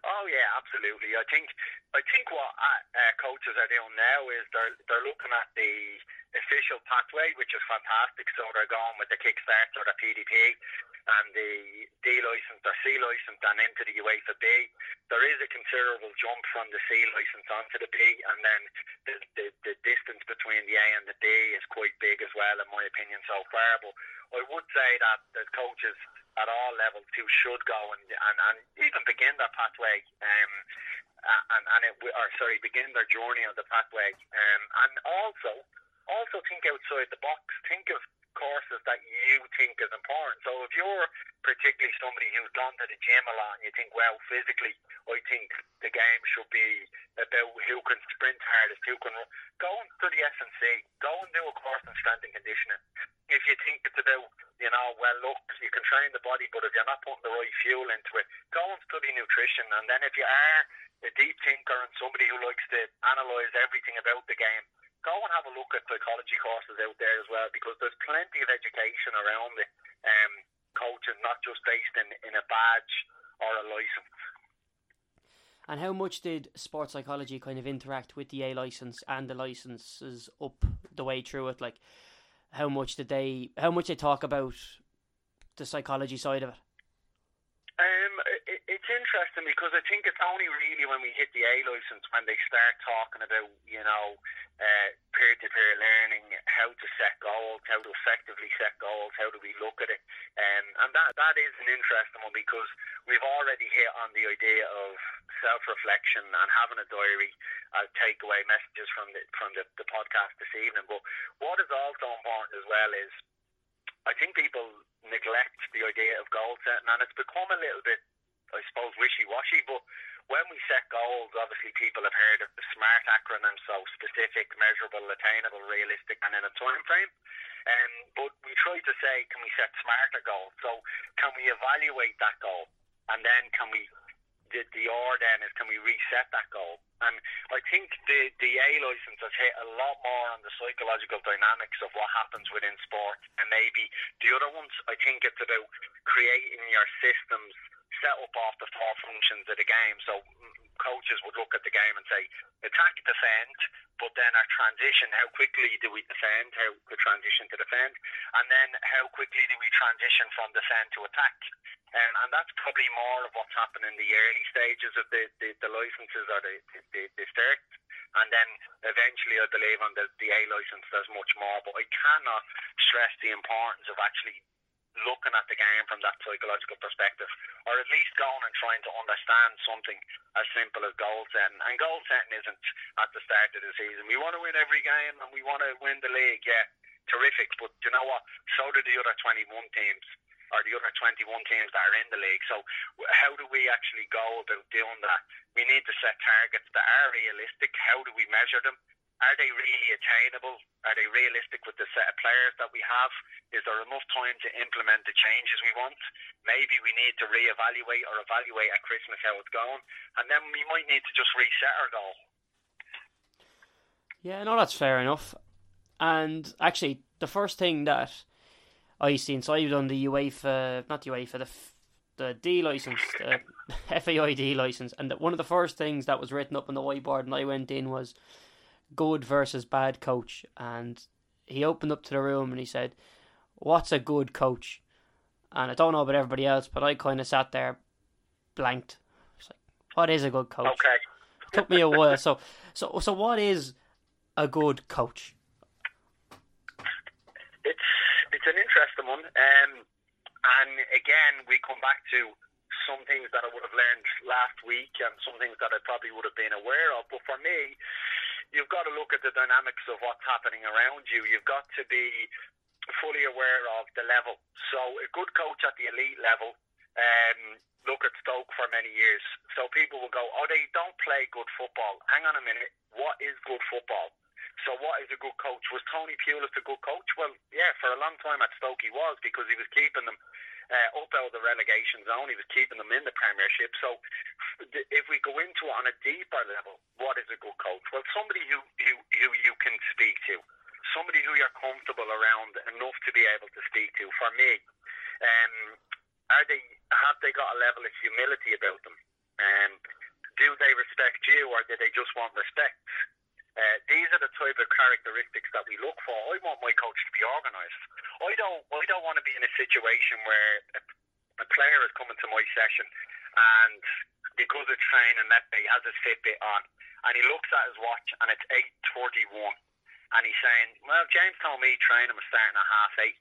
Oh yeah, absolutely. I think I think what uh, uh, coaches are doing now is they're they're looking at the official pathway, which is fantastic. So they're going with the Kickstart or the PDP and the D license or C license and into the UEFA B. There is a considerable jump from the C license onto the B, and then the, the, the distance between the A and the D is quite big as well, in my opinion, so far. But I would say that the coaches at all levels too should go and, and, and even begin their pathway. Um, and, and it, or sorry, begin their journey on the pathway. Um, and also, also think outside the box. Think of courses that you think is important. So if you're particularly somebody who's gone to the gym a lot and you think, well, physically, I think the game should be about who can sprint hardest, who can run. Go and study S&C. Go and do a course in strength and conditioning. If you think it's about, you know, well, look, you can train the body, but if you're not putting the right fuel into it, go and study nutrition. And then if you are a deep thinker and somebody who likes to analyse everything about the game, go and have a look at psychology courses out there as well because there's plenty of education around it. Um, coaching not just based in, in a badge or a license. And how much did sports psychology kind of interact with the A license and the licenses up the way through it? Like, how much did they? How much they talk about the psychology side of it? Um, it, it's interesting because I think it's only really when we hit the A license when they start talking about you know uh, peer-to-peer learning, how to set goals, how to effectively set goals, how do we look at it, um, and that that is an interesting one because we've already hit on the idea of self-reflection and having a diary as takeaway messages from the from the, the podcast this evening. But what is also important as well is I think people neglect the idea of goal setting, and it's become a little bit, I suppose, wishy-washy. But when we set goals, obviously people have heard of the SMART acronym, so specific, measurable, attainable, realistic, and in a time frame. Um, but we try to say, can we set smarter goals? So can we evaluate that goal, and then can we the, the R then is can we reset that goal? And I think the, the A license has hit a lot more on the psychological dynamics of what happens within sport and maybe the other ones, I think it's about creating your systems set up off the four functions of the game. So coaches would look at the game and say, attack, defend, but then our transition, how quickly do we defend, how the transition to defend, and then how quickly do we transition from defend to attack. Um, and that's probably more of what's happened in the early stages of the, the, the licenses or the, the, the cert. And then eventually, I believe on the, the A license, there's much more. But I cannot stress the importance of actually looking at the game from that psychological perspective, or at least going and trying to understand something as simple as goal setting. And goal setting isn't at the start of the season. We want to win every game and we want to win the league, yeah, terrific. But you know what? So do the other 21 teams or the other 21 teams that are in the league. So how do we actually go about doing that? We need to set targets that are realistic. How do we measure them? Are they really attainable? Are they realistic with the set of players that we have? Is there enough time to implement the changes we want? Maybe we need to reevaluate or evaluate at Christmas how it's going, and then we might need to just reset our goal. Yeah, no, that's fair enough. And actually, the first thing that I seen, so I've done the UEFA, not the UEFA, the the D license, the FAI D license, and one of the first things that was written up on the whiteboard, and I went in was good versus bad coach, and he opened up to the room and he said, "What's a good coach?" And I don't know about everybody else, but I kind of sat there, blanked. It's like, "What is a good coach?" Okay. It took me a while. So, so, so, what is a good coach? It's it's an interesting one, um, and again, we come back to some things that I would have learned last week and some things that I probably would have been aware of. But for me, you've got to look at the dynamics of what's happening around you. You've got to be fully aware of the level. So a good coach at the elite level, um, look at Stoke for many years. So people will go, oh, they don't play good football. Hang on a minute. What is good football? So what is a good coach? Was Tony Pulis a good coach? Well, yeah, for a long time at Stoke he was because he was keeping them uh, up out of the relegation zone. He was keeping them in the Premiership. So if we go into it on a deeper level, what is a good coach? Well, somebody who, who, who you can speak to, somebody who you're comfortable around enough to be able to speak to. For me, um, are they have they got a level of humility about them? Um, do they respect you, or do they just want respect? Uh, these are the type of characteristics that we look for. I want my coach to be organised. I don't. I don't want to be in a situation where a, a player is coming to my session and because it's training that day, has his Fitbit on, and he looks at his watch and it's eight forty-one, and he's saying, "Well, James told me training was starting at half eight.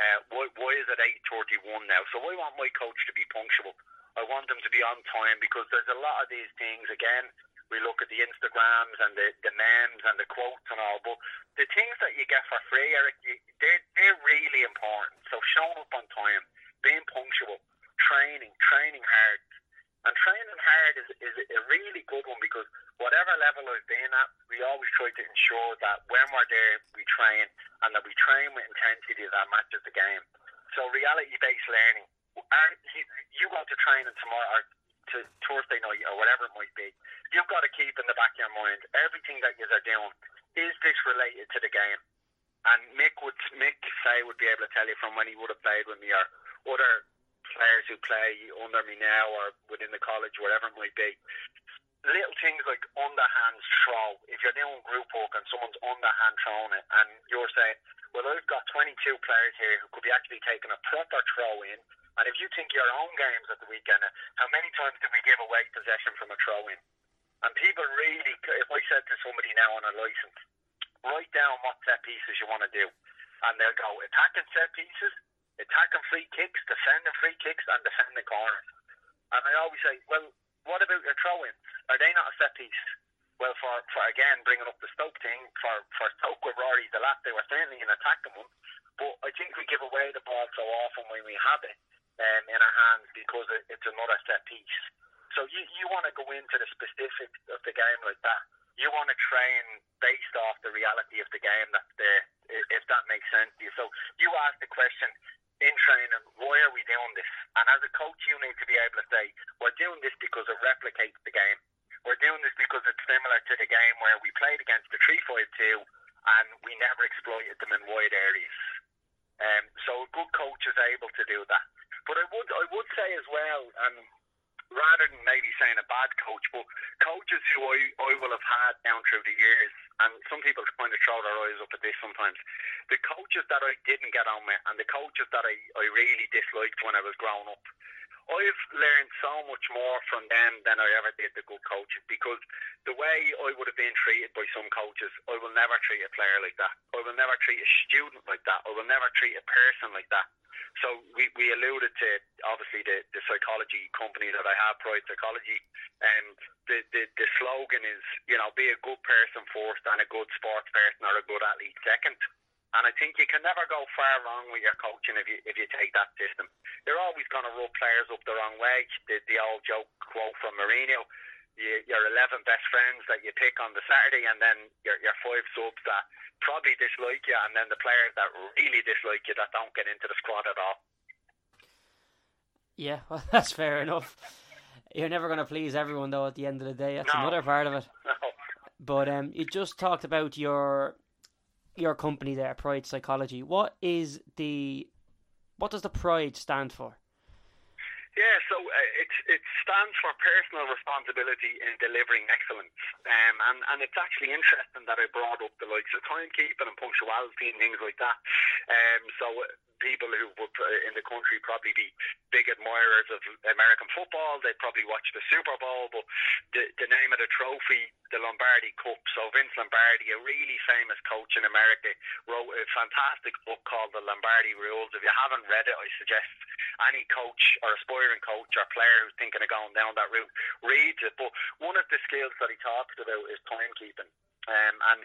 Uh, why, why is it eight forty-one now?" So I want my coach to be punctual. I want them to be on time because there's a lot of these things again we look at the Instagrams and the, the memes and the quotes and all, but the things that you get for free, Eric, you, they're, they're really important. So showing up on time, being punctual, training, training hard. And training hard is, is a really good one because whatever level I've been at, we always try to ensure that when we're there, we train and that we train with intensity that matches the game. So reality-based learning. Are, you, you go to training tomorrow, to Thursday night or whatever it might be, you've got to keep in the back of your mind everything that you are doing. Is this related to the game? And Mick would Mick say would be able to tell you from when he would have played with me or other players who play under me now or within the college, whatever it might be. Little things like underhand throw. If you're doing group work and someone's underhand throwing it, and you're saying, "Well, I've got 22 players here who could be actually taking a proper throw in and if you think your own games at the weekend, how many times did we give away possession from a throw in? And people really, if I said to somebody now on a license, write down what set pieces you want to do, and they'll go attacking set pieces, attacking free kicks, defending free kicks, and defending corners. And I always say, well, what about your throw ins? Are they not a set piece? Well, for, for again, bringing up the Stoke thing, for, for Stoke with Rory Delap, they were certainly an attacking one. But I think we give away the ball so often when we have it um, in our hands because it, it's another set piece. So you, you want to go into the specifics of the game like that. You want to train based off the reality of the game that's there, if that makes sense to you. So you ask the question in training, why are we doing this? And as a coach, you need to be able to say, we're doing this because it replicates the game. We're doing this because it's similar to the game where we played against the 3-5-2 and we never exploited them in wide areas. Um, so a good coach is able to do that. But I would I would say as well, and rather than maybe saying a bad coach, but coaches who I, I will have had down through the years, and some people kind of throw their eyes up at this sometimes. The coaches that I didn't get on with, and the coaches that I, I really disliked when I was growing up, I've learned so much more from them than I ever did the good coaches because the way I would have been treated by some coaches, I will never treat a player like that. I will never treat a student like that. I will never treat a person like that. So we, we alluded to obviously the, the psychology company that I have, Pride Psychology, and the, the, the slogan is, you know, be a good person first and a good sports person or a good athlete second. And I think you can never go far wrong with your coaching if you if you take that system. You're always going to rub players up the wrong way. The, the old joke quote from Mourinho, you, your 11 best friends that you pick on the Saturday, and then your, your five subs that probably dislike you, and then the players that really dislike you that don't get into the squad at all. Yeah, well, that's fair enough. You're never going to please everyone, though. At the end of the day, that's no. another part of it. No. But um, you just talked about your your company there, Pride Psychology. What is the what does the Pride stand for? Yeah, so uh, it it stands for personal responsibility in delivering excellence, um, and and it's actually interesting that I brought up the likes of timekeeping and punctuality and things like that. Um, so people who would uh, in the country probably be big admirers of American football, they'd probably watch the Super Bowl, but the the name of the trophy, the Lombardi Cup. So Vince Lombardi, a really famous coach in America, wrote a fantastic book called The Lombardi Rules. If you haven't read it, I suggest any coach or aspiring coach or player who's thinking of going down that route reads it. But one of the skills that he talks about is timekeeping. Um, and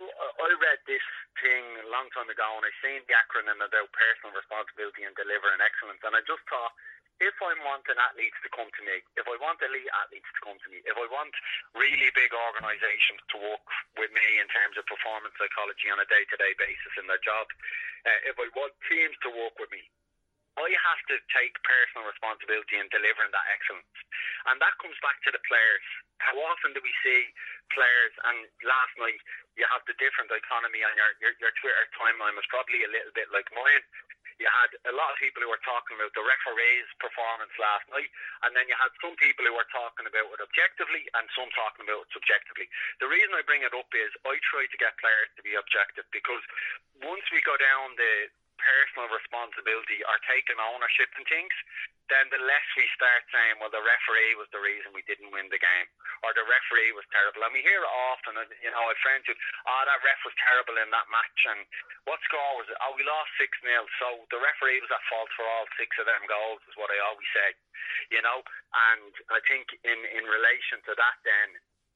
I read this thing a long time ago and I seen the acronym about personal responsibility and delivering excellence. And I just thought, if I want an athletes to come to me, if I want elite athletes to come to me, if I want really big organisations to work with me in terms of performance psychology on a day to day basis in their job, uh, if I want teams to work with me, I have to take personal responsibility in delivering that excellence. And that comes back to the players. How often do we see players, and last night you have the different economy on your, your, your Twitter timeline was probably a little bit like mine. You had a lot of people who were talking about the referee's performance last night, and then you had some people who were talking about it objectively and some talking about it subjectively. The reason I bring it up is I try to get players to be objective because once we go down the personal responsibility or taking ownership in things, then the less we start saying, well, the referee was the reason we didn't win the game, or the referee was terrible. And we hear it often, you know, I friends who, oh, that ref was terrible in that match, and what score was it? Oh, we lost 6 0. So the referee was at fault for all six of them goals, is what I always say, you know. And I think in, in relation to that, then,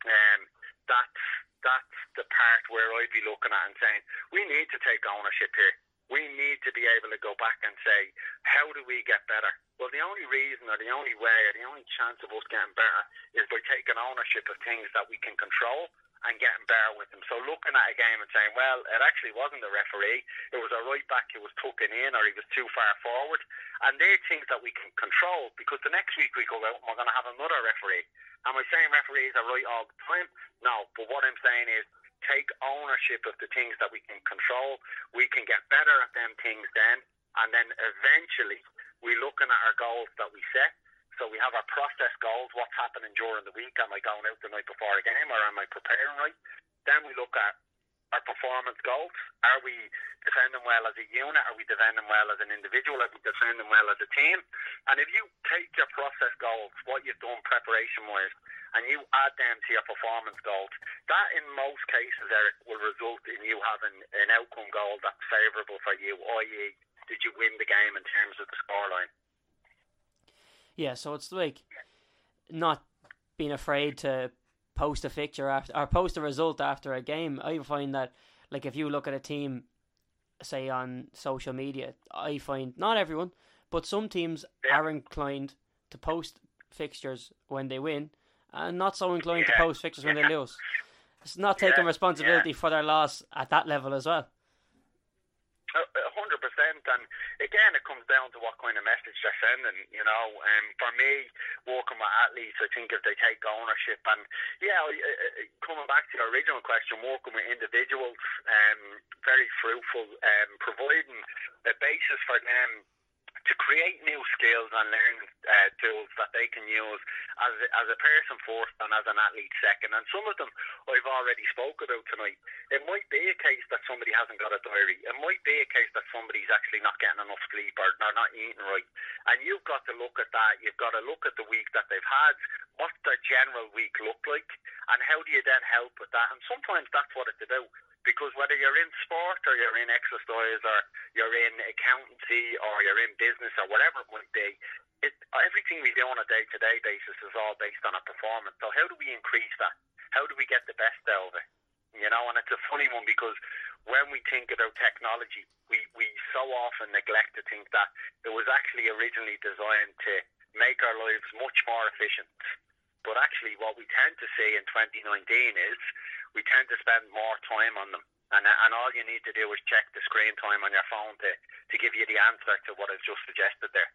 um, that's, that's the part where I'd be looking at and saying, we need to take ownership here we need to be able to go back and say, how do we get better? Well, the only reason or the only way or the only chance of us getting better is by taking ownership of things that we can control and getting better with them. So looking at a game and saying, well, it actually wasn't the referee, it was a right back who was tucking in or he was too far forward. And they're things that we can control because the next week we go out and we're going to have another referee. Am I saying referees are right all the time? No, but what I'm saying is take ownership of the things that we can control. We can get better at them things then, and then eventually we're looking at our goals that we set. So we have our process goals, what's happening during the week. Am I going out the night before a game or am I preparing right? Then we look at our performance goals. Are we defending well as a unit? Are we defending well as an individual? Are we defending well as a team? And if you take your process goals, what you've done preparation wise, and you add them to your performance goals, that in most cases, Eric, will result in you having an outcome goal that's favourable for you, i.e., did you win the game in terms of the scoreline? Yeah, so it's like not being afraid to post a fixture after or post a result after a game. I find that like if you look at a team say on social media, I find not everyone, but some teams yeah. are inclined to post fixtures when they win and not so inclined yeah. to post fixtures when they lose. It's not taking yeah. responsibility for their loss at that level as well. hundred percent, and again, it comes down to what kind of message they're sending. You know, um, for me, working with athletes, I think if they take ownership, and yeah, coming back to your original question, working with individuals, um, very fruitful, um, providing a basis for them to create new skills and learning uh, tools that they can use as as a person first and as an athlete second. And some of them I've already spoke about tonight. It might be a case that somebody hasn't got a diary. It might be a case that somebody's actually not getting enough sleep or they're not eating right. And you've got to look at that. You've got to look at the week that they've had. What's their general week look like? And how do you then help with that? And sometimes that's what it's about because whether you're in sport or you're in exercise or you're in accountancy or you're in business or whatever it might be, it, everything we do on a day to day basis is all based on a performance. So how do we increase that? How do we get the best out of it? You know, and it's a funny one because when we think about technology, we, we so often neglect to think that it was actually originally designed to make our lives much more efficient But actually, what we tend to see in 2019 is we tend to spend more time on them. And, and all you need to do is check the screen time on your phone to, to give you the answer to what I've just suggested there.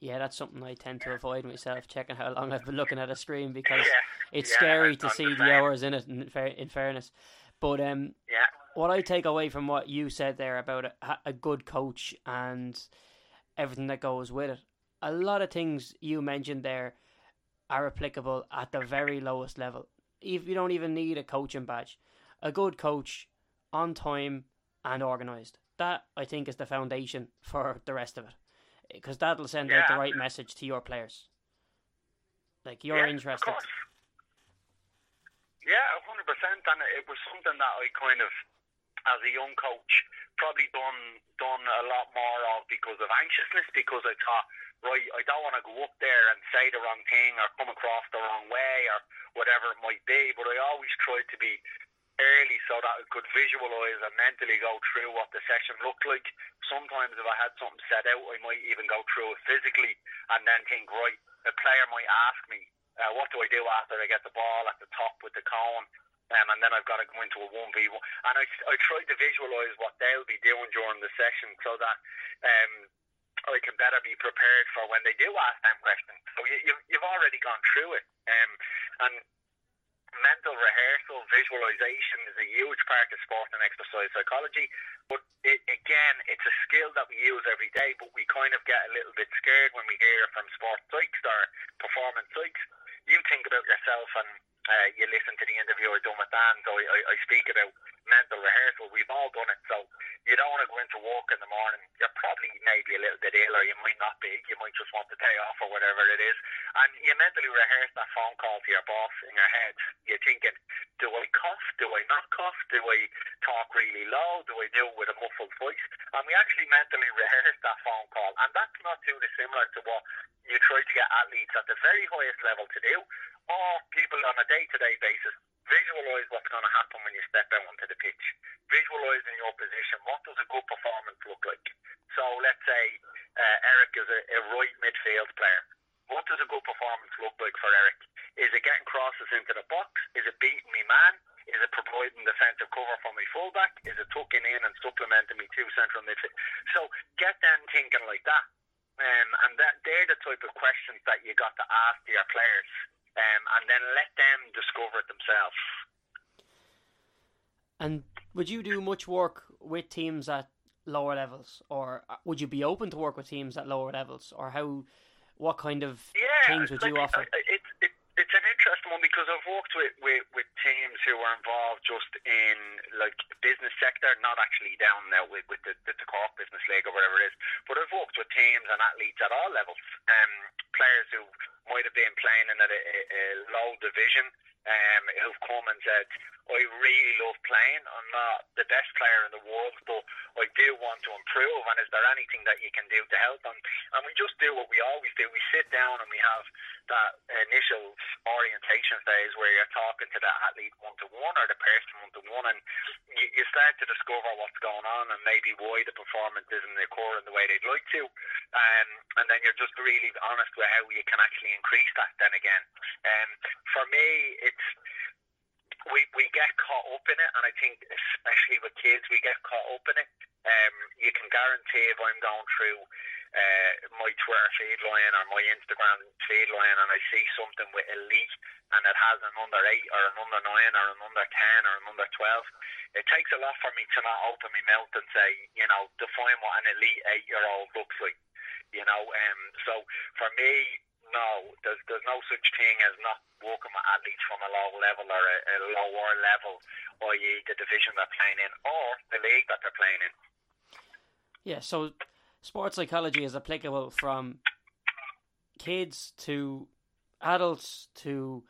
Yeah, that's something I tend to avoid myself, checking how long I've been looking at a screen because Yeah, it's yeah, scary to see the hours in it. In, fair, in fairness, but um, Yeah. what I take away from what you said there about a, a good coach and everything that goes with it, a lot of things you mentioned there are applicable at the very lowest level. If you don't even need a coaching badge, a good coach, on time and organised. That I think is the foundation for the rest of it, because that'll send out the right message to your players. Like you're yeah, interested. Yeah, hundred percent, and it was something that I kind of, as a young coach, probably done done a lot more of because of anxiousness. Because I thought, right, I don't want to go up there and say the wrong thing or come across the wrong way or whatever it might be. But I always tried to be early so that I could visualise and mentally go through what the session looked like. Sometimes if I had something set out, I might even go through it physically and then think, right, the player might ask me, uh, what do I do after I get the ball at the top with the cone? Um, and then I've got to go into a 1v1. And I, I try to visualise what they'll be doing during the session so that um, I can better be prepared for when they do ask them questions. So you, you've, you've already gone through it. Um, and mental rehearsal, visualization is a huge part of sport and exercise psychology. But it, again, it's a skill that we use every day, but we kind of get a little bit scared when we hear from sports psychs or performance psychs. You think about yourself and uh, you listen to the interview I done with Dan, so I, I, I speak about mental rehearsal. We've all done it, so you don't want to go into work in the morning. You're probably maybe a little bit ill, or you might not be. You might just want the day off, or whatever it is. And you mentally rehearse that phone call to your boss in your head. You're thinking, do I cough? Do I not cough? Do I talk really low? Do I do it with a muffled voice? And we actually mentally rehearse that phone call. And that's not too dissimilar to what you try to get athletes at the very highest level to do, or people on a day-to-day basis visualize what's going to happen when you step out onto the pitch. Visualize in your position. What does a good performance look like? So let's say uh, Eric is a, a right midfield player. What does a good performance look like for Eric? Is it getting crosses into the box? Is it beating me man? Is it providing defensive cover for my fullback? Is it tucking in and supplementing me two central midfield? So get them thinking like that. Um, and that they're the type of questions that you got to ask to your players, um, and then let them discover it themselves. And would you do much work with teams at lower levels, or uh, would you be open to work with teams at lower levels, or how? What kind of Yeah, things would you like, offer? I- It, it, it's an interesting one because I've worked with, with, with teams who are involved just in like business sector, not actually down now with, with the, the, the Cork Business League or whatever it is. But I've worked with teams and athletes at all levels. Um, players who might have been playing in a, a, a low division, um, who've come and said, I really love playing. I'm not the best player in the world, but I do want to improve. And is there anything that you can do to help them? And we just do what we always do. We sit down and we have that initial orientation phase where you're talking to the athlete one to one or the person one to one, and you, you start to discover what's going on and maybe why the performance isn't occurring the way they'd like to. Um, and then you're just really honest with how you can actually increase that. Then again, um, for me, it's we we get caught up in it, and I think especially with kids, we get caught up in it. Um, you can guarantee if I'm going through uh, my Twitter feed line or my Instagram feed line, and I see something with elite, and it has an under eight or an under nine or an under ten or an under twelve, it takes a lot for me to not open my mouth and say, you know, define what an elite eight year old looks like. You know, um, so for me, no, there's there's no such thing as not working with athletes from a low level or a, a lower level, i.e. the division they're playing in or the league that they're playing in. Yeah, so sports psychology is applicable from kids to adults to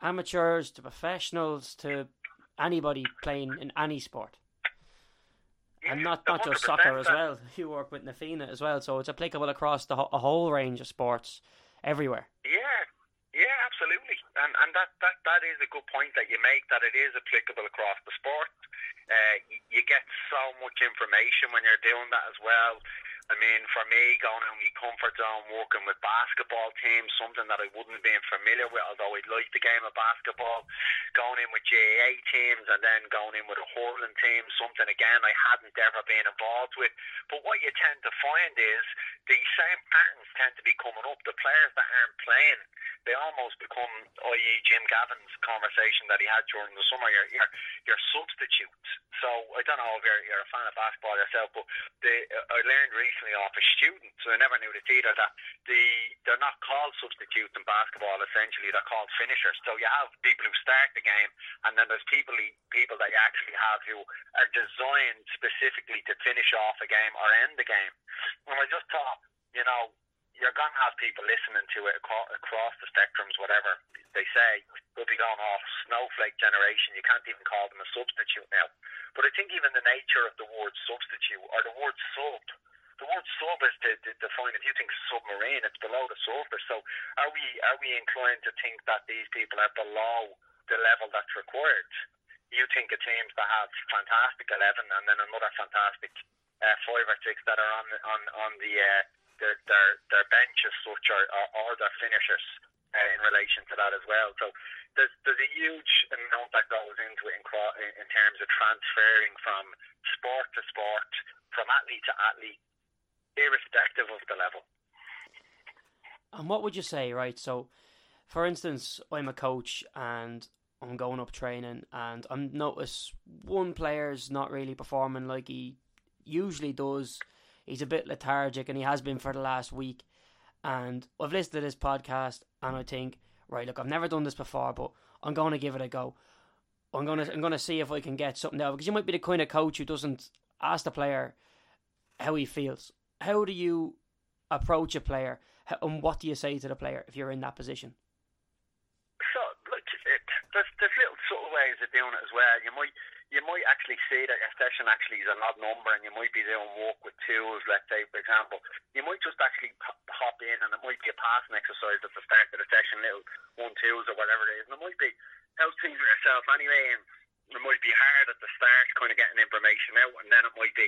amateurs to professionals to anybody playing in any sport. And not, not just soccer as well. You work with Na Fianna as well, so it's applicable across the a whole range of sports everywhere. Yeah, yeah, absolutely, and and that, that that is a good point that you make. That it is applicable across the sport. Uh, you get so much information when you're doing that as well. I mean, for me, going in my comfort zone, working with basketball teams, something that I wouldn't have been familiar with, although I'd like the game of basketball, going in with GAA teams and then going in with a hurling team, something again I hadn't ever been involved with. But what you tend to find is the same patterns tend to be coming up. The players that aren't playing, they almost become, i.e., Jim Gavin's conversation that he had during the summer, your, your, your substitutes. So I don't know if you're, you're a fan of basketball yourself, but the, I learned recently recently off a student, so I never knew this either, that the, they're not called substitutes in basketball, essentially, they're called finishers. So you have people who start the game, and then there's people, people that you actually have who are designed specifically to finish off a game or end the game. And I just thought, you know, you're going to have people listening to it across the spectrums, whatever they say. They'll be going off snowflake generation. You can't even call them a substitute now. But I think even the nature of the word substitute or the word sub the word sub is to, to define if you think submarine, it's below the surface. So are we are we inclined to think that these people are below the level that's required? You think of teams that have fantastic eleven and then another fantastic uh, five or six that are on on on the uh, their their their bench as such or, or their finishers uh, in relation to that as well. So there's there's a huge amount that goes into it in, in terms of transferring from sport to sport, from athlete to athlete, irrespective of the level. And what would you say, right? So, for instance, I'm a coach and I'm going up training, and I notice one player's not really performing like he usually does. He's a bit lethargic, and he has been for the last week. And I've listened to this podcast, and I think, right, look, I've never done this before, but I'm going to give it a go. I'm gonna I'm gonna see if I can get something out because you might be the kind of coach who doesn't ask the player how he feels how do you approach a player, and what do you say to the player if you're in that position? So, look, it, there's, there's little subtle ways of doing it as well. You might you might actually see that your session actually is an odd number, and you might be doing work with tools. Let's say, for example, you might just actually hop in, and it might be a passing exercise at the start of the session, little one twos or whatever it is, and it might be how things are yourself anyway. And it might be hard at the start, kind of getting information out, and then it might be,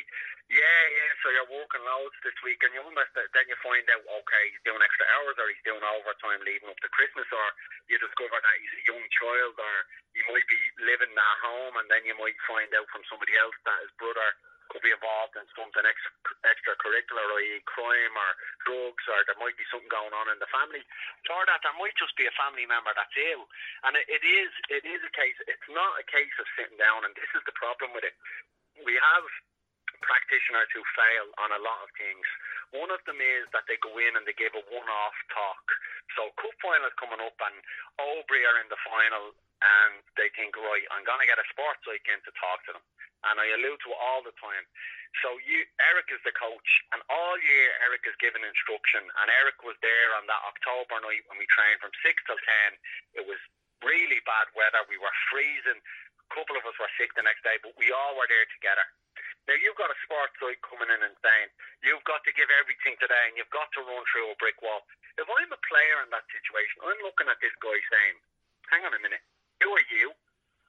yeah, yeah. So you're working loads this week, and you understand. Then you find out, okay, he's doing extra hours, or he's doing overtime leading up to Christmas, or you discover that he's a young child, or he might be living at home, and then you might find out from somebody else that his brother could be involved in something extra, extracurricular, i.e., crime or drugs, or there might be something going on in the family, or that there might just be a family member that's ill. And it, it is it is a case. It's not a case of sitting down, and this is the problem with it. We have practitioners who fail on a lot of things. One of them is that they go in and they give a one-off talk. So cup final coming up, and Oubry are in the final, and they think, right, I'm going to get a sports psych in to talk to them and I allude to it all the time. So you, Eric is the coach, and all year Eric is giving instruction, and Eric was there on that October night when we trained from six till ten. It was really bad weather. We were freezing. A couple of us were sick the next day, but we all were there together. Now you've got a sports psych coming in and saying you've got to give everything today, and you've got to run through a brick wall. If I'm a player in that situation, I'm looking at this guy saying, "Hang on a minute, who are you?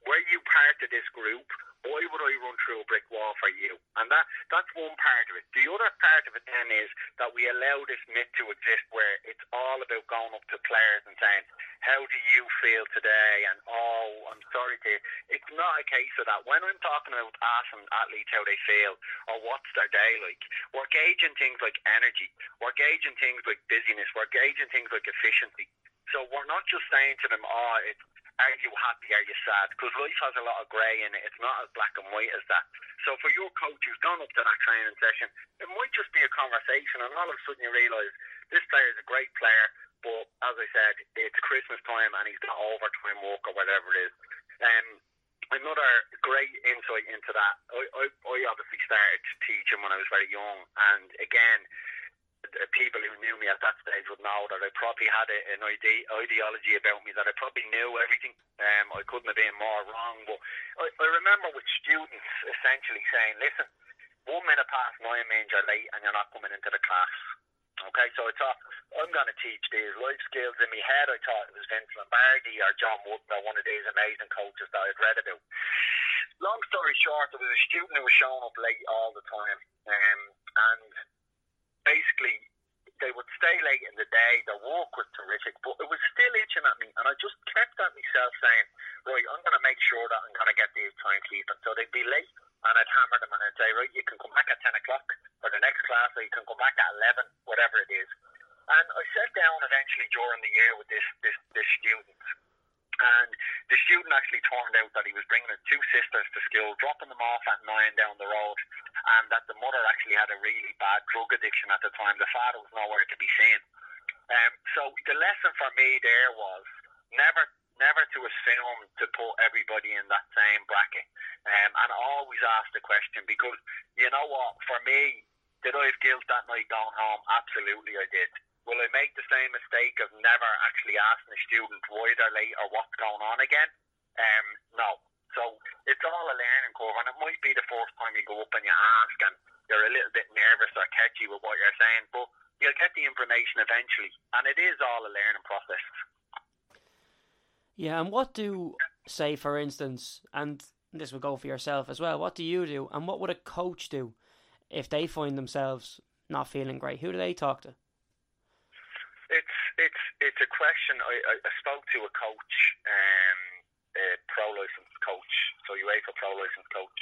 Were you part of this group? why would I run through a brick wall for you? And that that's one part of it. The other part of it then is that we allow this myth to exist where it's all about going up to players and saying, How do you feel today? And oh, I'm sorry to it's not a case of that. When I'm talking about asking athletes how they feel or what's their day like, we're gauging things like energy, we're gauging things like busyness, we're gauging things like efficiency. So we're not just saying to them, oh, it's are you happy? Are you sad? Because life has a lot of grey in it. It's not as black and white as that. So for your coach who's gone up to that training session, it might just be a conversation, and all of a sudden you realise this player is a great player, but as I said, it's Christmas time and he's got overtime work or whatever it is. Um, another great insight into that. I, I, I obviously started teaching when I was very young, and again, people who knew me at that stage would know that I probably had a, an ide- ideology about me that I probably knew everything. Um, I couldn't have been more wrong. But I, I remember with students essentially saying, listen, one minute past nine means you're late and you're not coming into the class. Okay, so I thought I'm going to teach these life skills. In my head, I thought it was Vince Lombardi or John Wooden or one of these amazing coaches that I'd read about. Long story short, there was a student who was showing up late all the time, um, and basically they would stay late in the day. Their walk was terrific, but it was still itching at me, and I just kept at myself saying, "Right, I'm going to make sure that I'm going to get these timekeeping." So they'd be late, and I'd hammer them and I'd say, "Right, you can come back at ten o'clock for the next class, or you can come back at eleven, whatever it is." And I sat down eventually during the year with this this this student, and the student actually turned out that he was bringing his two sisters to school, dropping them off at nine down the road, and that the mother actually had a really bad drug addiction at the time. The father was nowhere to be seen. Um, so the lesson for me there was never never to assume to put everybody in that same bracket, um, and always ask the question because you know what, for me, did I have guilt that night going home? Absolutely, I did. Will I make the same mistake of never actually asking a student why they're late or what's going on again? Um, no. So it's all a learning curve, and it might be the first time you go up and you ask, and you're a little bit nervous or catchy with what you're saying, but you'll get the information eventually, and it is all a learning process. Yeah, and what do say, for instance, and this would go for yourself as well. What do you do, and what would a coach do if they find themselves not feeling great? Who do they talk to? It's it's it's a question. I, I, I spoke to a coach, um, a pro license coach, so UEFA pro license coach,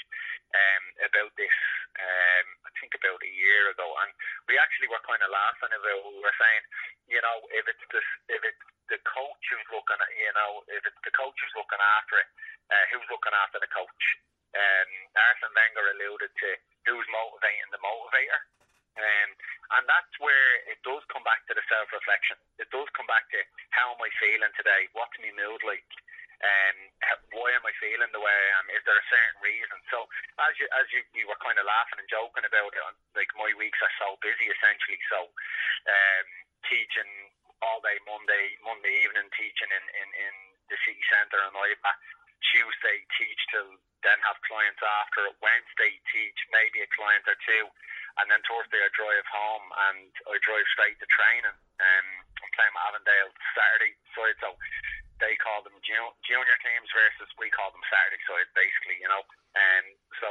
um, about this. Um, I think about a year ago, and we actually were kind of laughing about. We were saying, you know, if it's this, if it's the coach who's looking at, you know, if it's the coach who's looking after it, uh, who's looking after the coach. Um, Arsene Wenger alluded to who's motivating the motivator. Um, and that's where it does come back to the self reflection. It does come back to how am I feeling today? What's my mood like? Um, why am I feeling the way I am? Is there a certain reason? So as you as you, you were kind of laughing and joking about it, like my weeks are so busy essentially. So um, teaching all day Monday Monday evening, teaching in in, in the city centre in IBAT. Tuesday teach till then have clients after it. Wednesday teach maybe a client or two and then Thursday I drive home and I drive straight to training. Um, I'm playing with Avondale Saturday side, so they call them junior teams versus we call them Saturday side, basically, you know. And um, so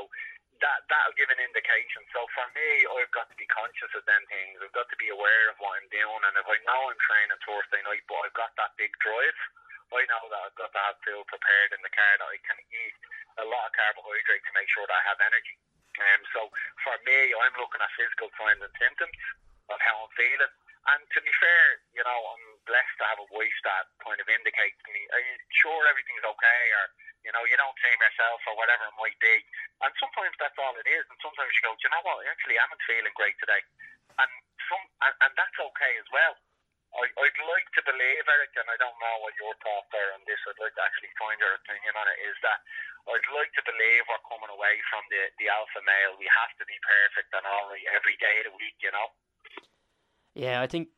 that that'll give an indication. So for me, I've got to be conscious of them things. I've got to be aware of what I'm doing, and if I know I'm training Thursday night, but I've got that big drive, I know that I've got to have food prepared in the car that I can eat a lot of carbohydrate to make sure that I have energy. Um, so for me, I'm looking at physical signs and symptoms of how I'm feeling. And to be fair, you know, I'm blessed to have a wife that kind of indicates to me, are you sure everything's okay? Or, you know, you don't seem yourself or whatever it might be. And sometimes that's all it is. And sometimes you go, do you know what? Actually, I'm not feeling great today. And some, and, and that's okay as well. I, I'd like to believe, Eric, and I don't know what your thoughts are on this. I'd like to actually find your opinion on it. Is that I'd like to believe we're coming away from the the alpha male. We have to be perfect and all right every day of the week, you know. Yeah, I think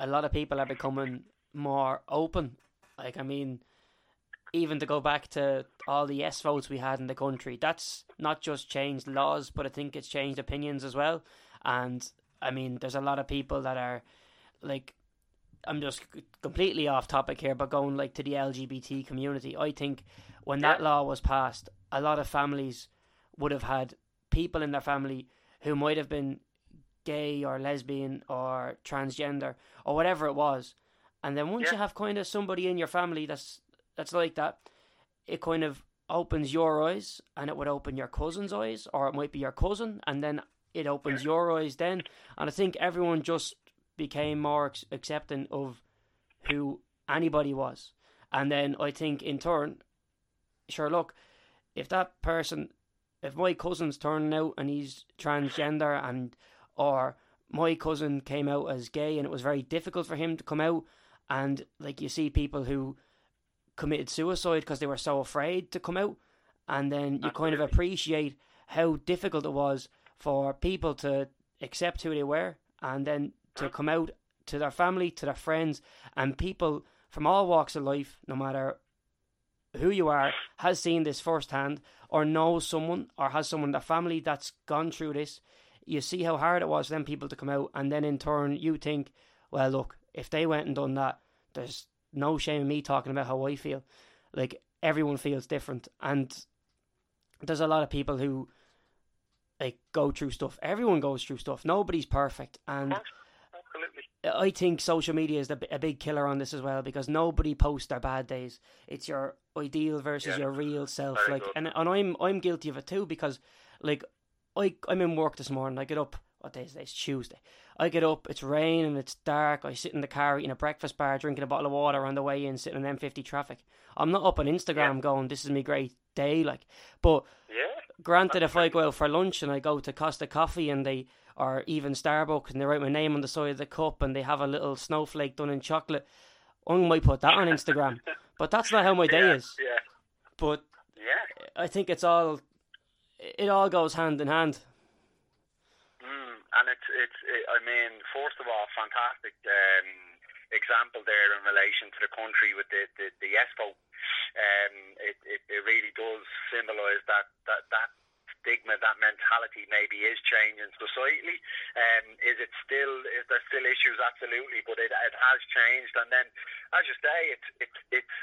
a lot of people are becoming more open. Like, I mean, even to go back to all the yes votes we had in the country, that's not just changed laws, but I think it's changed opinions as well. And I mean, there's a lot of people that are like I'm just completely off topic here, but going like to the LGBT community, I think when that law was passed, a lot of families would have had people in their family who might have been gay or lesbian or transgender or whatever it was, and then once yeah. you have kind of somebody in your family that's that's like that, it kind of opens your eyes and it would open your cousin's eyes, or it might be your cousin, and then it opens yeah. your eyes then. And I think everyone just became more accepting of who anybody was. And then I think in turn, sure, look, if that person, if my cousin's turning out and he's transgender and, or my cousin came out as gay and it was very difficult for him to come out, and like you see people who committed suicide because they were so afraid to come out, and then you kind of appreciate how difficult it was for people to accept who they were and then to come out to their family, to their friends, and people from all walks of life, no matter who you are, has seen this firsthand, or knows someone, or has someone in their family that's gone through this. You see how hard it was for them people to come out, and then in turn, you think, well, look, if they went and done that, there's no shame in me talking about how I feel. Like, everyone feels different, and there's a lot of people who like go through stuff. Everyone goes through stuff. Nobody's perfect, and Absolutely. I think social media is a big killer on this as well because nobody posts their bad days. It's your ideal versus Yeah. your real self. Very like, good. and and I'm I'm guilty of it too because, like, I I'm in work this morning. I get up. What day is it? It's Tuesday. I get up. It's raining. It's dark. I sit in the car eating a breakfast bar, drinking a bottle of water on the way in, sitting in M50 traffic. I'm not up on Instagram going, "This is me great day." Like, but Yeah. Granted, if I go out for lunch and I go to Costa Coffee and they, or even Starbucks and they write my name on the side of the cup and they have a little snowflake done in chocolate, I might put that on Instagram. but that's not how my day yeah. is. Yeah. But Yeah. I think it's all, it all goes hand in hand. Mm, and it's it's it, I mean, first of all, fantastic um, example there in relation to the country with the the, the ESPO. Um, it, it it really does symbolise that that that stigma, that mentality maybe is changing societally. Um, is it still is there still issues? Absolutely, but it it has changed. And then, as you say, it's it's it's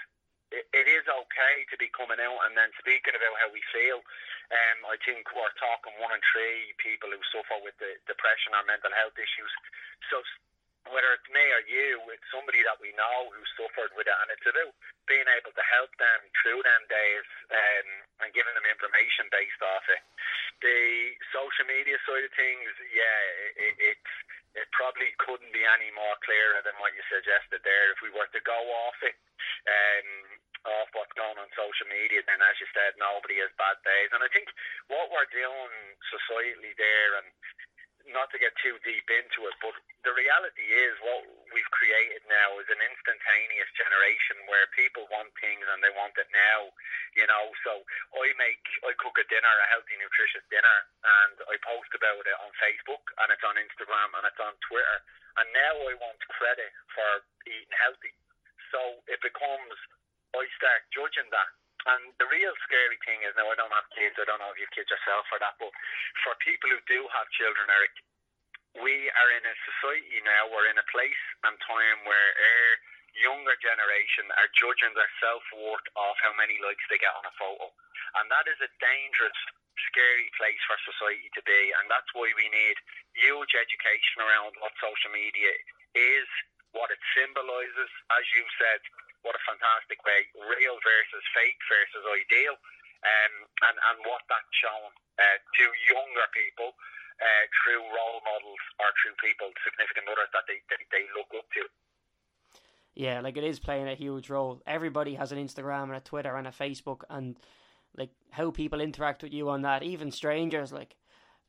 it, is okay to be coming out and then speaking about how we feel. Um, I think we're talking one in three people who suffer with the depression or mental health issues. So whether it's me or you, it's somebody that we know who suffered with it, and it's about being able to help them through them days um, and giving them information based off it. The social media side of things, yeah, it, it's it probably couldn't be any more clearer than what you suggested there. If we were to go off it, um, off what's going on social media, then as you said, nobody has bad days. And I think what we're doing societally there, and not to get too deep into it, but the reality is what we've created now is an instantaneous generation where people want things and they want it now, you know. So I make, I cook a dinner, a healthy, nutritious dinner, and I post about it on Facebook and it's on Instagram and it's on Twitter. And now I want credit for eating healthy. So it becomes, I start judging that. And the real scary thing is now I don't have kids. I don't know if you have kids yourself or that, but for people who do have children, Eric, we are in a society now. We're in a place and time where our younger generation are judging their self worth off how many likes they get on a photo, and that is a dangerous, scary place for society to be. And that's why we need huge education around what social media is, what it symbolises, as you said what a fantastic way. Real versus fake versus ideal. Um, and, and what that's shown uh, to younger people uh, through role models or through people, significant others that they, they, they look up to. Yeah, like it is playing a huge role. Everybody has an Instagram and a Twitter and a Facebook, and like how people interact with you on that, even strangers, like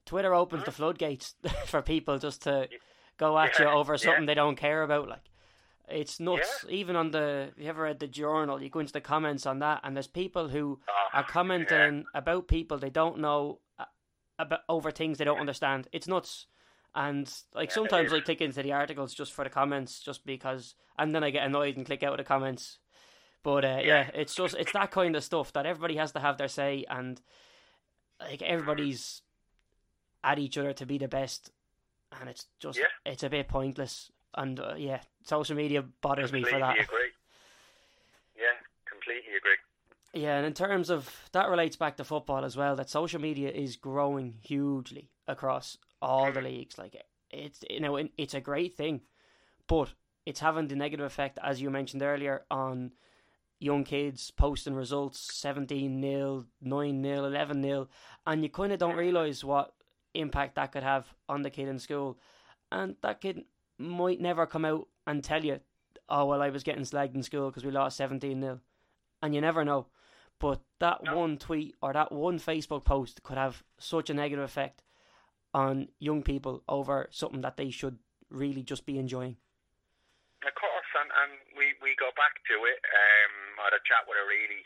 Twitter opens the floodgates for people just to go at you over something yeah. they don't care about. Like it's nuts. Even on the, you ever read the journal? You go into the comments on that, and there's people who Oh, are commenting about people they don't know uh, about over things they don't understand. It's nuts. And like Yeah, sometimes. I click into the articles just for the comments, just because, and then I get annoyed and click out of the comments. But uh, yeah. Yeah. it's just it's that kind of stuff that everybody has to have their say, and like everybody's at each other to be the best, and it's just Yeah. it's a bit pointless. And uh, yeah, social media bothers me for that. agree. Yeah, completely agree. Yeah, and in terms of that relates back to football as well. That social media is growing hugely across all the mm-hmm. leagues. Like it's you know it's a great thing, but it's having the negative effect as you mentioned earlier on young kids posting results 17 0 9 0 11 0 and you kind of don't mm-hmm. realize what impact that could have on the kid in school and that kid might never come out and tell you oh well i was getting slagged in school because we lost 17 0 and you never know but that No. one tweet or that one facebook post could have such a negative effect on young people over something that they should really just be enjoying Of course, and, and we, we go back to it. Um, I had a chat with a really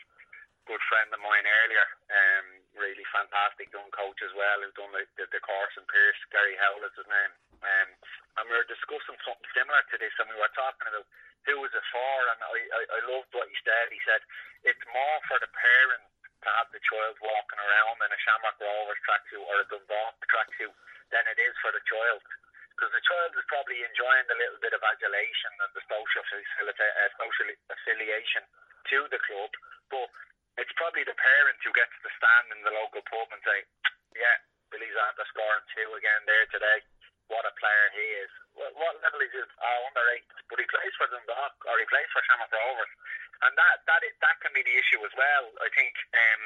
good friend of mine earlier, um, really fantastic young coach as well, who's done the, the, the course in Pearse, Gary Howell is his name. Um, and we were discussing something similar to this, and we were talking about who was it for, and I, I, I loved what he said. He said, it's more for the parents to have the child walking around in a Shamrock Rovers tracksuit or a Dundalk tracksuit than it is for the child because the child is probably enjoying the little bit of adulation and the social uh, social affiliation to the club, but it's probably the parent who gets to stand in the local pub and say, "Yeah, Billy's after scoring two again there today. What a player he is. What, what level is he? Oh, under eight, but he plays for Dundalk or he plays for Shamrock Rovers, and that that is, that can be the issue as well. I think. Um,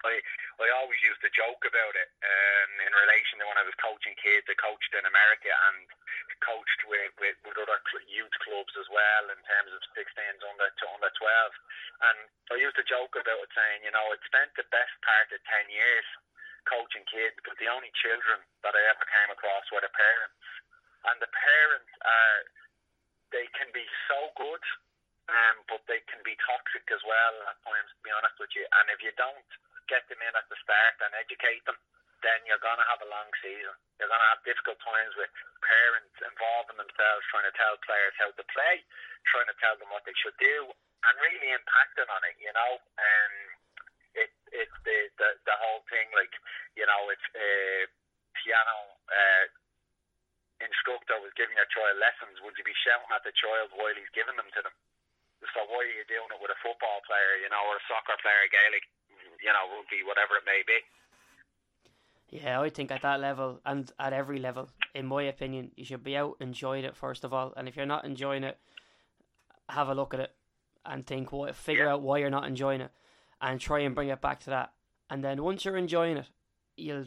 I I always used to joke about it um, in relation to when I was coaching kids. I coached in America and coached with, with, with other youth clubs as well in terms of 16s under to under 12. And I used to joke about it saying, you know, I spent the best part of 10 years coaching kids, but the only children that I ever came across were the parents. And the parents are, they can be so good, um, but they can be toxic as well at times, to be honest with you. And if you don't get them in at the start and educate them, then you're to have a long season. You're to have difficult times with parents involving themselves, trying to tell players how to play, trying to tell them what they should do, and really impacting on it, you know. And it, it's the, the, the whole thing, like, you know, it's a piano uh, instructor was giving your child lessons. Would you be shouting at the child while he's giving them to them? So why are you doing it with a football player, you know, or a soccer player, Gaelic, you know, rugby, whatever it may be? Yeah, I think at that level and at every level, in my opinion, you should be out enjoying it first of all. And if you're not enjoying it, have a look at it and think what figure yeah. out why you're not enjoying it and try and bring it back to that. And then once you're enjoying it, you'll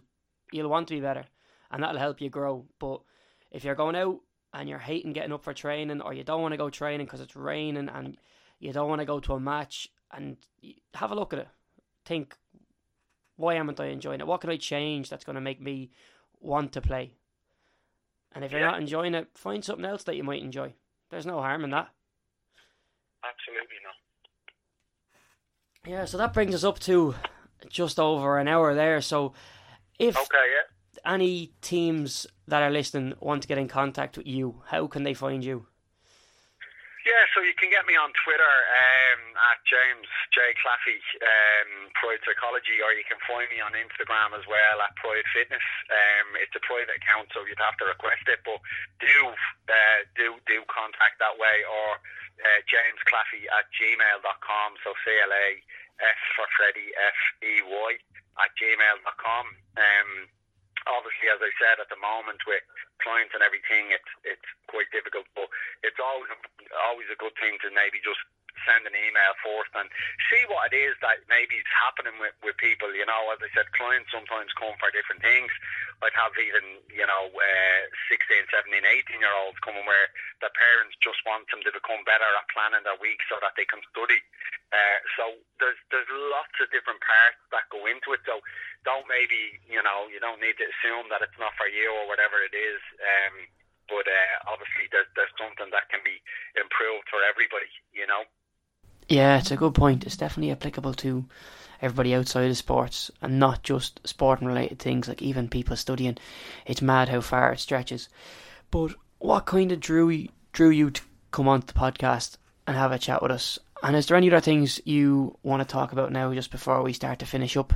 you'll want to be better and that'll help you grow. But if you're going out and you're hating getting up for training or you don't want to go training because it's raining and you don't want to go to a match and have a look at it. Think why am I enjoying it? What can I change that's going to make me want to play? And if you're yeah. not enjoying it, find something else that you might enjoy. There's no harm in that. Absolutely not. Yeah, so that brings us up to just over an hour there. So, if okay, yeah. any teams that are listening want to get in contact with you, how can they find you? Yeah, so you can get me on Twitter um, at James J Claffey um, Pride Psychology, or you can find me on Instagram as well at Pride Fitness. Um, it's a private account, so you'd have to request it, but do uh, do do contact that way, or uh, James Claffey at gmail.com. So C L A S for Freddie F E Y at gmail.com. Um, obviously, as I said, at the moment with clients and everything, it's it's quite difficult. But it's always always a good thing to maybe just send an email first and see what it is that maybe is happening with, with people. You know, as I said, clients sometimes come for different things. I'd have even, you know, uh, 16, 17, 18 year olds coming where the parents just want them to become better at planning their week so that they can study. Uh, so there's there's lots of different parts that go into it. So don't maybe you know you don't need to assume that it's not for you or whatever it is. Um, but uh, obviously there's there's something that can be improved for everybody. You know. Yeah, it's a good point. It's definitely applicable to everybody outside of sports and not just sporting related things like even people studying. It's mad how far it stretches. But what kind of drew you, drew you to come on the podcast and have a chat with us? And is there any other things you want to talk about now just before we start to finish up?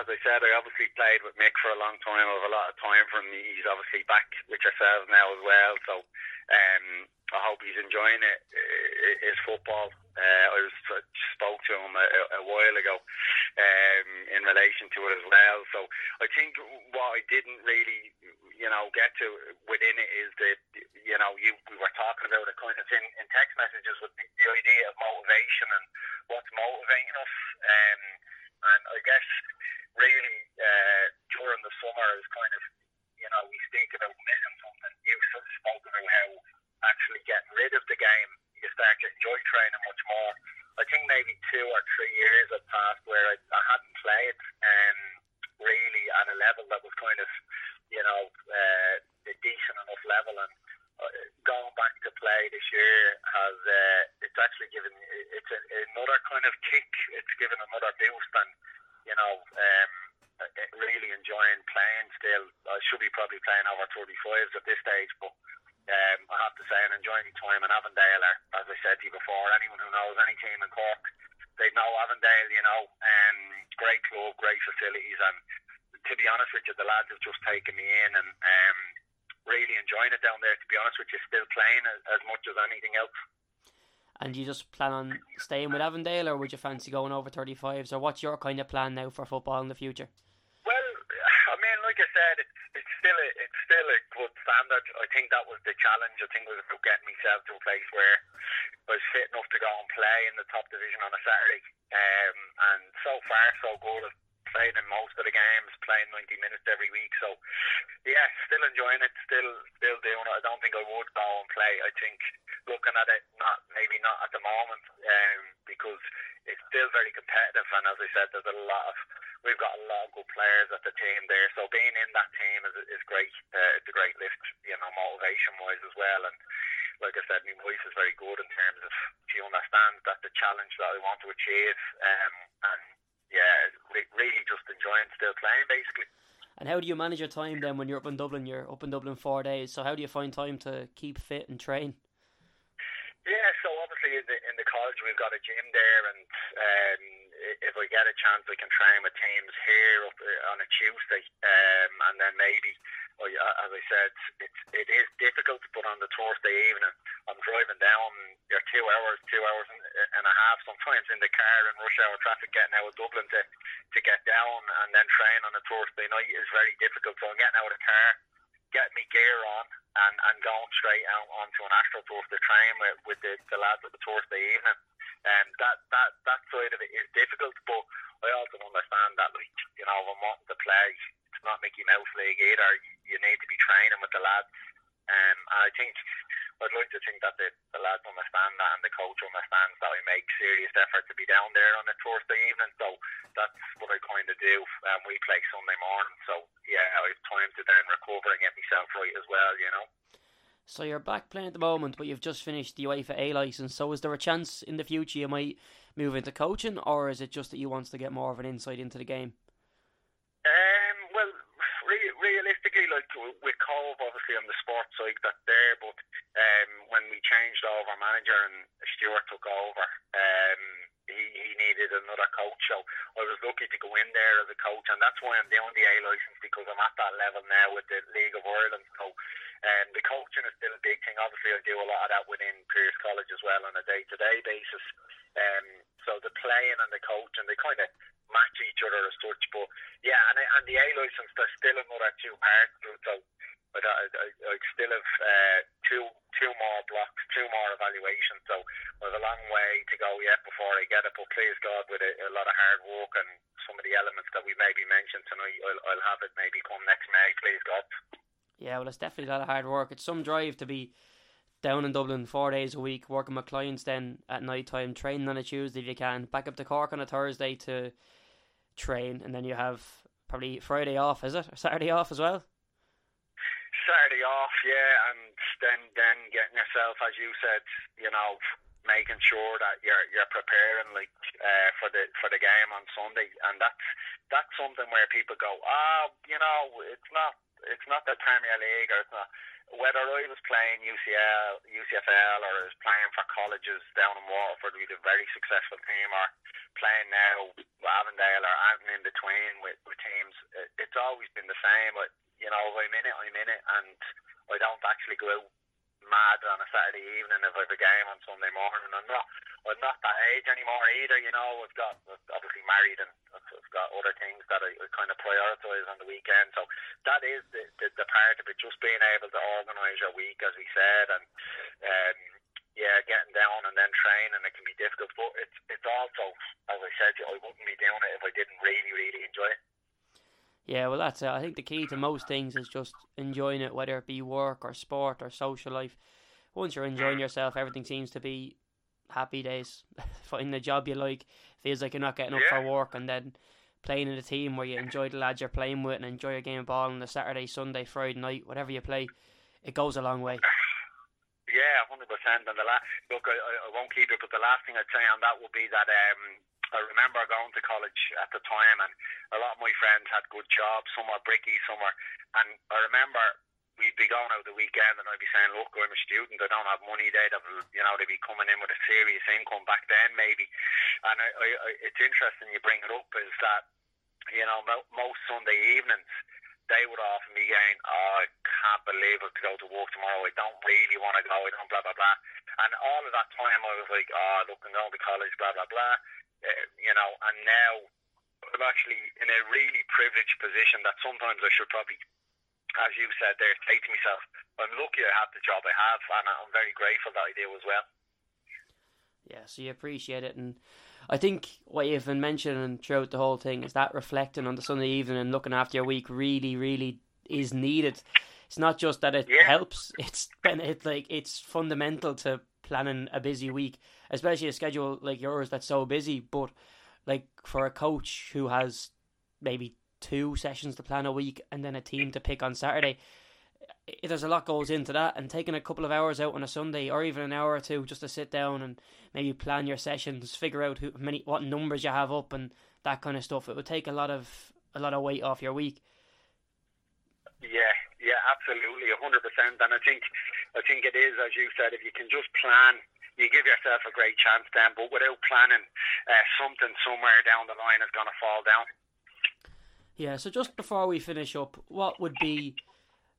as I said, I obviously played with Mick for a long time. I have a lot of time from him. He's obviously back with yourselves now as well. So um, I hope he's enjoying it. His football. Uh, I was I spoke to him a, a while ago um, in relation to it as well. So I think what I didn't really, you know, get to within it is that you know you we were talking about it kind of in, in text messages with the, the idea of motivation and what's motivating us. Um, and I guess really uh, during the summer is kind of, you know, we speak about missing something. You spoke about how actually getting rid of the game, you start to enjoy training much more. I think maybe two or three years have passed where I, I hadn't played um, really at a level that was kind of, you know, uh, a decent enough level. And uh, going back to play this year has, uh, it's actually given, it's a, another kind of kick. It's given another boost. And you know, um, really enjoying playing still. I should be probably playing over 35s at this stage, but um, I have to say I'm enjoying my time in Avondale. Or, as I said to you before, anyone who knows any team in Cork, they know Avondale, you know. Um, great club, great facilities, and to be honest with you, the lads have just taken me in and um, really enjoying it down there. To be honest with you, still playing as, as much as anything else. And you just plan on staying with Avondale, or would you fancy going over 35s, or what's your kind of plan now for football in the future? Well, standard. I think that was the challenge. I think it was about getting myself to a place where I was fit enough to go and play in the top division on a Saturday. Um, and so far, so good. I've played in most of the games, playing 90 minutes every week. So, yeah, still enjoying it, still still doing it. I don't think I would go and play. I think looking at it, not maybe not at the moment, um, because it's still very competitive. And as I said, there's a lot of we've got a lot of good players at the team there. So being in that team is is great. Uh, it's a great lift, you know, motivation wise as well. And like I said, my voice is very good in terms of she understands that the challenge that I want to achieve. Um, and yeah, really just enjoying still playing basically. And how do you manage your time then when you're up in Dublin? You're up in Dublin four days. So how do you find time to keep fit and train? Yeah, so obviously in the, in the college we've got a gym there, and um, if I get a chance, I can train with teams here uh, on a Tuesday, um, and then maybe, as I said, it's it is difficult, but on the Thursday evening, I'm driving down. You're two hours, two hours and a half sometimes in the car in rush hour traffic getting out of Dublin to to get down, and then train on a Thursday night is very difficult. So I'm getting out of the car getting me gear on and, and going straight out onto an Astroturf to train with, with the, the lads at the Thursday evening. That, that, side of it is difficult, but I also understand that, like, you know, I'm wanting to play, it's not Mickey Mouse League either. You need to be training with the lads. Um, and I think I'd like to think that the, the lads understand that and the coach understands that I make serious effort to be down there on a Thursday evening. So that's what I kind of do. Um, we play Sunday morning, so yeah, I have time to then recover and get myself right as well. You know. So you're back playing at the moment, but you've just finished the UEFA A license. So is there a chance in the future you might move into coaching, or is it just that you want to get more of an insight into the game? Um, well, re- realistically, like with Cobh, obviously on the sports side, that's there. But um, when we changed over manager and Stuart took over, um, he, he needed another coach. So I was lucky to go in there as a coach, and that's why I'm doing the A license because I'm at that level now with the League of Ireland. So um, the coaching is still a big thing. Obviously, I do a lot of that within Pearse College as well on a day to day basis. Um, so the playing and the coaching, they kind of match each other as such. But yeah, and, and the A license, there's still another two parts to it. So but I, I, I still have uh, two two more blocks, two more evaluations. So there's a long way to go yet before I get it. But please God, with a, a lot of hard work and some of the elements that we maybe mentioned tonight, I'll, I'll have it maybe come next May. Please God. Yeah, well, it's definitely a lot of hard work. It's some drive to be down in Dublin four days a week, working with clients then at night time, training on a Tuesday if you can, back up to Cork on a Thursday to train, and then you have probably Friday off, is it? Or Saturday off as well? Saturday off, yeah, and then then getting yourself, as you said, you know, making sure that you're you're preparing like uh, for the for the game on Sunday, and that's that's something where people go, ah, oh, you know, it's not it's not the Premier League or it's not whether I was playing UCL, UCFL, or I was playing for colleges down in Waterford with a very successful team, or playing now Avondale or anything in between with, with teams, it's always been the same. But you know, I'm in it, I'm in it, and I don't actually go out mad on a Saturday evening if I have a game on Sunday morning. I'm not, I'm not that age anymore either. You know, I've got obviously married and I've got other things that I, I kind of prioritise on the weekend. So that is the, the, the part of it, just being able to organise your week, as we said, and um, yeah, getting down and then training. It can be difficult, but it's it's also, as I said, I wouldn't be doing it if I didn't really really enjoy it. Yeah, well, that's it. I think the key to most things is just enjoying it, whether it be work or sport or social life. Once you're enjoying yourself, everything seems to be happy days. Finding a job you like feels like you're not getting up yeah. for work, and then playing in a team where you enjoy the lads you're playing with and enjoy a game of ball on the Saturday, Sunday, Friday night, whatever you play, it goes a long way. Yeah, hundred percent. And the last look, I, I won't keep it, but the last thing I'd say on that would be that um, I remember going to college at the time, and a lot of my friends had good jobs. Some were bricky, some were, and I remember we'd be going out the weekend, and I'd be saying, "Look, I'm a student. I don't have money. They'd have, you know, they'd be coming in with a serious income back then, maybe." And I, I, I, it's interesting you bring it up is that, you know, most Sunday evenings they would often be going, oh, I can't believe it to go to work tomorrow. I don't really want to go. I don't blah, blah, blah. And all of that time I was like, oh, look, I'm going to college, blah, blah, blah uh, you know, and now I'm actually in a really privileged position that sometimes I should probably as you said there, say to myself, I'm lucky I have the job I have, and I'm very grateful that I do as well. Yeah, so you appreciate it, and I think what you've been mentioning throughout the whole thing is that reflecting on the Sunday evening and looking after your week really, really is needed. It's not just that it yeah. helps; it's it like it's fundamental to planning a busy week, especially a schedule like yours that's so busy. But like for a coach who has maybe two sessions to plan a week and then a team to pick on Saturday, there's a lot goes into that and taking a couple of hours out on a Sunday or even an hour or two just to sit down and maybe plan your sessions, figure out who many what numbers you have up and that kind of stuff. It would take a lot of a lot of weight off your week. Yeah, yeah, absolutely, hundred percent. And I think I think it is as you said, if you can just plan you give yourself a great chance then. But without planning, uh, something somewhere down the line is going to fall down. Yeah. So just before we finish up, what would be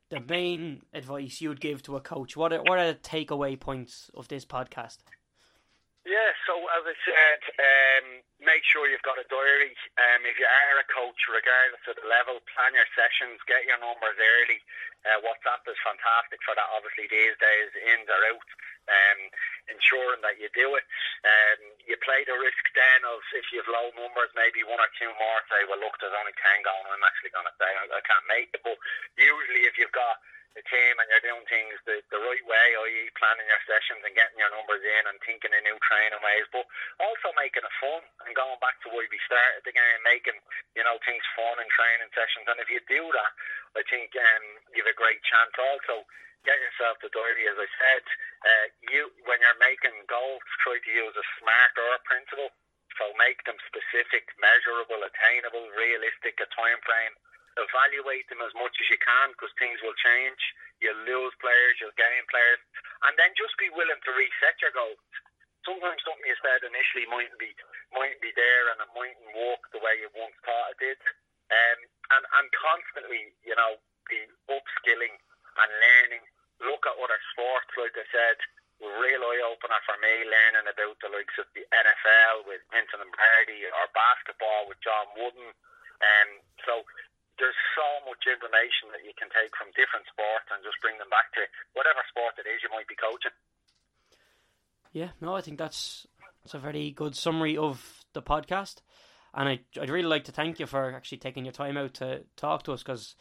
the main advice you would give to a coach? What are, what are the takeaway points of this podcast? Yeah, so as I said, um, make sure you've got a diary. Um, if you are a coach, regardless of the level, plan your sessions, get your numbers early. Uh, WhatsApp is fantastic for that, obviously, these days, ins or out. Um, ensuring that you do it. Um, you play the risk then of if you have low numbers, maybe one or two more say, well, look, there's only 10 going, I'm actually going to say I can't make it. But usually, if you've got the team and you're doing things the, the right way, i.e., planning your sessions and getting your numbers in and thinking in new training ways, but also making it fun and going back to where we started the game, making you know things fun in training sessions. And if you do that, I think um, you have a great chance. Also, get yourself the diary, as I said. Uh, you when you're making goals, try to use a smart or principle. So make them specific, measurable, attainable, realistic, a time frame evaluate them as much as you can because things will change. You'll lose players, you'll gain players, and then just be willing to reset your goals. Sometimes something you said initially mightn't be mightn't be there, and it mightn't work the way you once thought it did. Um, and and constantly, you know, be upskilling and learning. Look at other sports, like I said, real eye opener for me learning about the likes of the NFL with Vincent Lombardi or basketball with John Wooden. Um, so there's so much information that you can take from different sports and just bring them back to whatever sport it is you might be coaching. Yeah, no, I think that's that's a very good summary of the podcast, and I I'd really like to thank you for actually taking your time out to talk to us because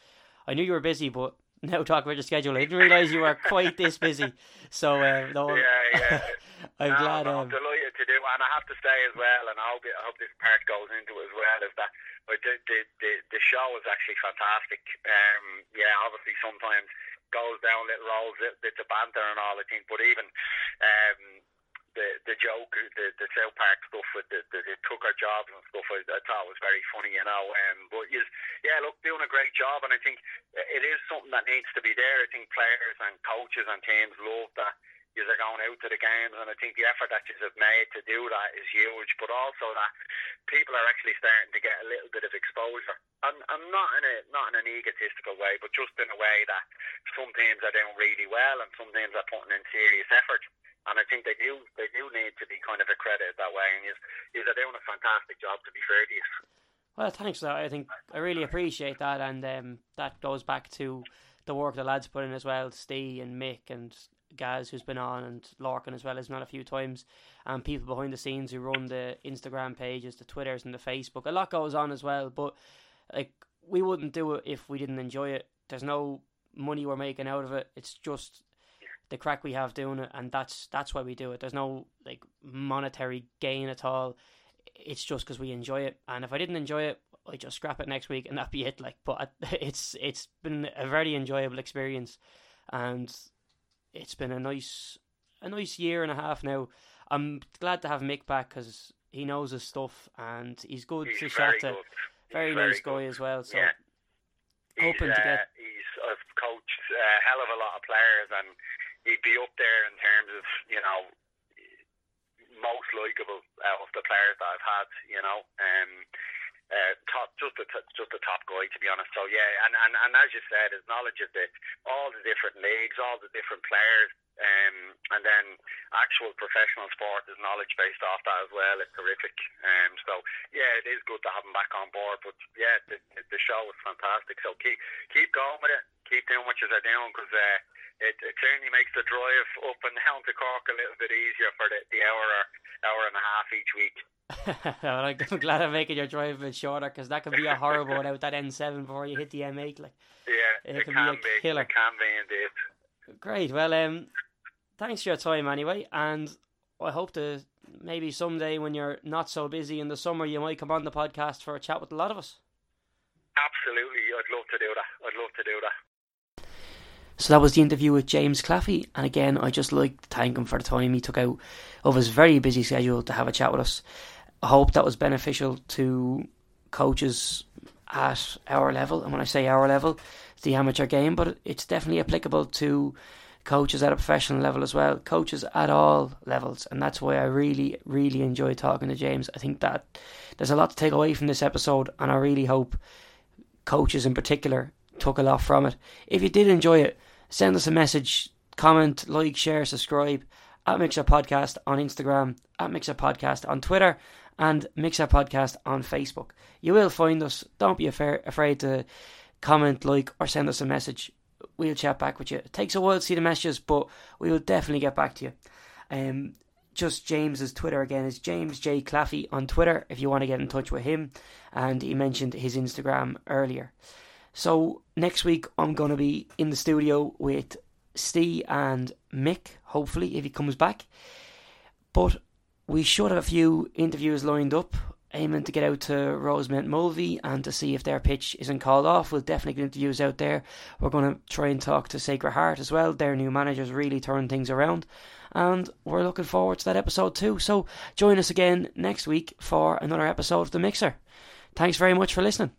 I knew you were busy, but now talk about your schedule. I didn't realise you were quite this busy. So uh, no, yeah, yeah. I'm no, glad. No, I'm um, delighted to do, and I have to say as well, and I hope I hope this part goes into it as well. Is that but the, the, the, the show is actually fantastic. Um, yeah, obviously sometimes goes down little rolls, bits of banter and all, I think, but even um, the the joke, the the South Park stuff with the, the, the Tucker jobs and stuff, I, I thought was very funny, you know. Um, but yes, yeah, look, doing a great job, and I think it is something that needs to be there. I think players and coaches and teams love that you are going out to the games, and I think the effort that you have made to do that is huge. But also that people are actually starting to get a little bit of exposure, and, and not in a not in an egotistical way, but just in a way that some teams are doing really well, and some teams are putting in serious effort. And I think they do they do need to be kind of accredited that way, and you are doing a fantastic job. To be fair to you. Well, thanks. That I think I really appreciate that, and um, that goes back to the work the lads put in as well, Steve and Mick and Gaz, who's been on, and Larkin as well, has on a few times, and people behind the scenes who run the Instagram pages, the Twitters, and the Facebook. A lot goes on as well, but like we wouldn't do it if we didn't enjoy it. There's no money we're making out of it. It's just the crack we have doing it, and that's that's why we do it. There's no like monetary gain at all. It's just because we enjoy it, and if I didn't enjoy it, I just scrap it next week, and that'd be it. Like, but it's it's been a very enjoyable experience, and it's been a nice a nice year and a half now. I'm glad to have Mick back because he knows his stuff and he's good he's to chat to. Very, very nice good. guy as well. So yeah. hoping to get. Uh, he's I've coached a hell of a lot of players and he'd be up there in terms of you know most likable out of the players that I've had. You know. Um, uh, top, just a just a top guy to be honest. So yeah, and, and, and as you said, his knowledge of the all the different leagues, all the different players, um, and then actual professional sport, his knowledge based off that as well is terrific. Um, so yeah, it is good to have him back on board. But yeah, the, the show was fantastic. So keep keep going with it. keep doing what you're doing because uh, it, it certainly makes the drive up and down to Cork a little bit easier for the, the hour or hour and a half each week. I'm glad I'm making your drive a bit shorter because that could be a horrible without that N7 before you hit the M8. Like, yeah, it, it can, can, be a killer. It can be indeed. Great. Well, um, thanks for your time anyway, and I hope to maybe someday when you're not so busy in the summer, you might come on the podcast for a chat with a lot of us. Absolutely, I'd love to do that. I'd love to do that. So that was the interview with James Claffey, and again, I just like to thank him for the time he took out of his very busy schedule to have a chat with us. I hope that was beneficial to coaches at our level, and when I say our level, it's the amateur game, but it's definitely applicable to coaches at a professional level as well, coaches at all levels, and that's why I really, really enjoy talking to James. I think that there's a lot to take away from this episode, and I really hope coaches in particular took a lot from it. If you did enjoy it, send us a message, comment, like, share, subscribe at Mixer Podcast on Instagram, at Mixer Podcast on Twitter, and Mixer Podcast on Facebook. You will find us. Don't be afraid to comment, like, or send us a message we'll chat back with you. It takes a while to see the messages, but we will definitely get back to you. Um, just James's Twitter again is James J Claffey on Twitter if you want to get in touch with him, and he mentioned his Instagram earlier. So next week I'm gonna be in the studio with Steve and Mick, hopefully if he comes back. But we should have a few interviews lined up aiming to get out to Rosemount Mulvey and to see if their pitch isn't called off. We'll definitely get interviews out there. We're going to try and talk to Sacred Heart as well. Their new managers really turned things around. And we're looking forward to that episode too. So join us again next week for another episode of The Mixer. Thanks very much for listening.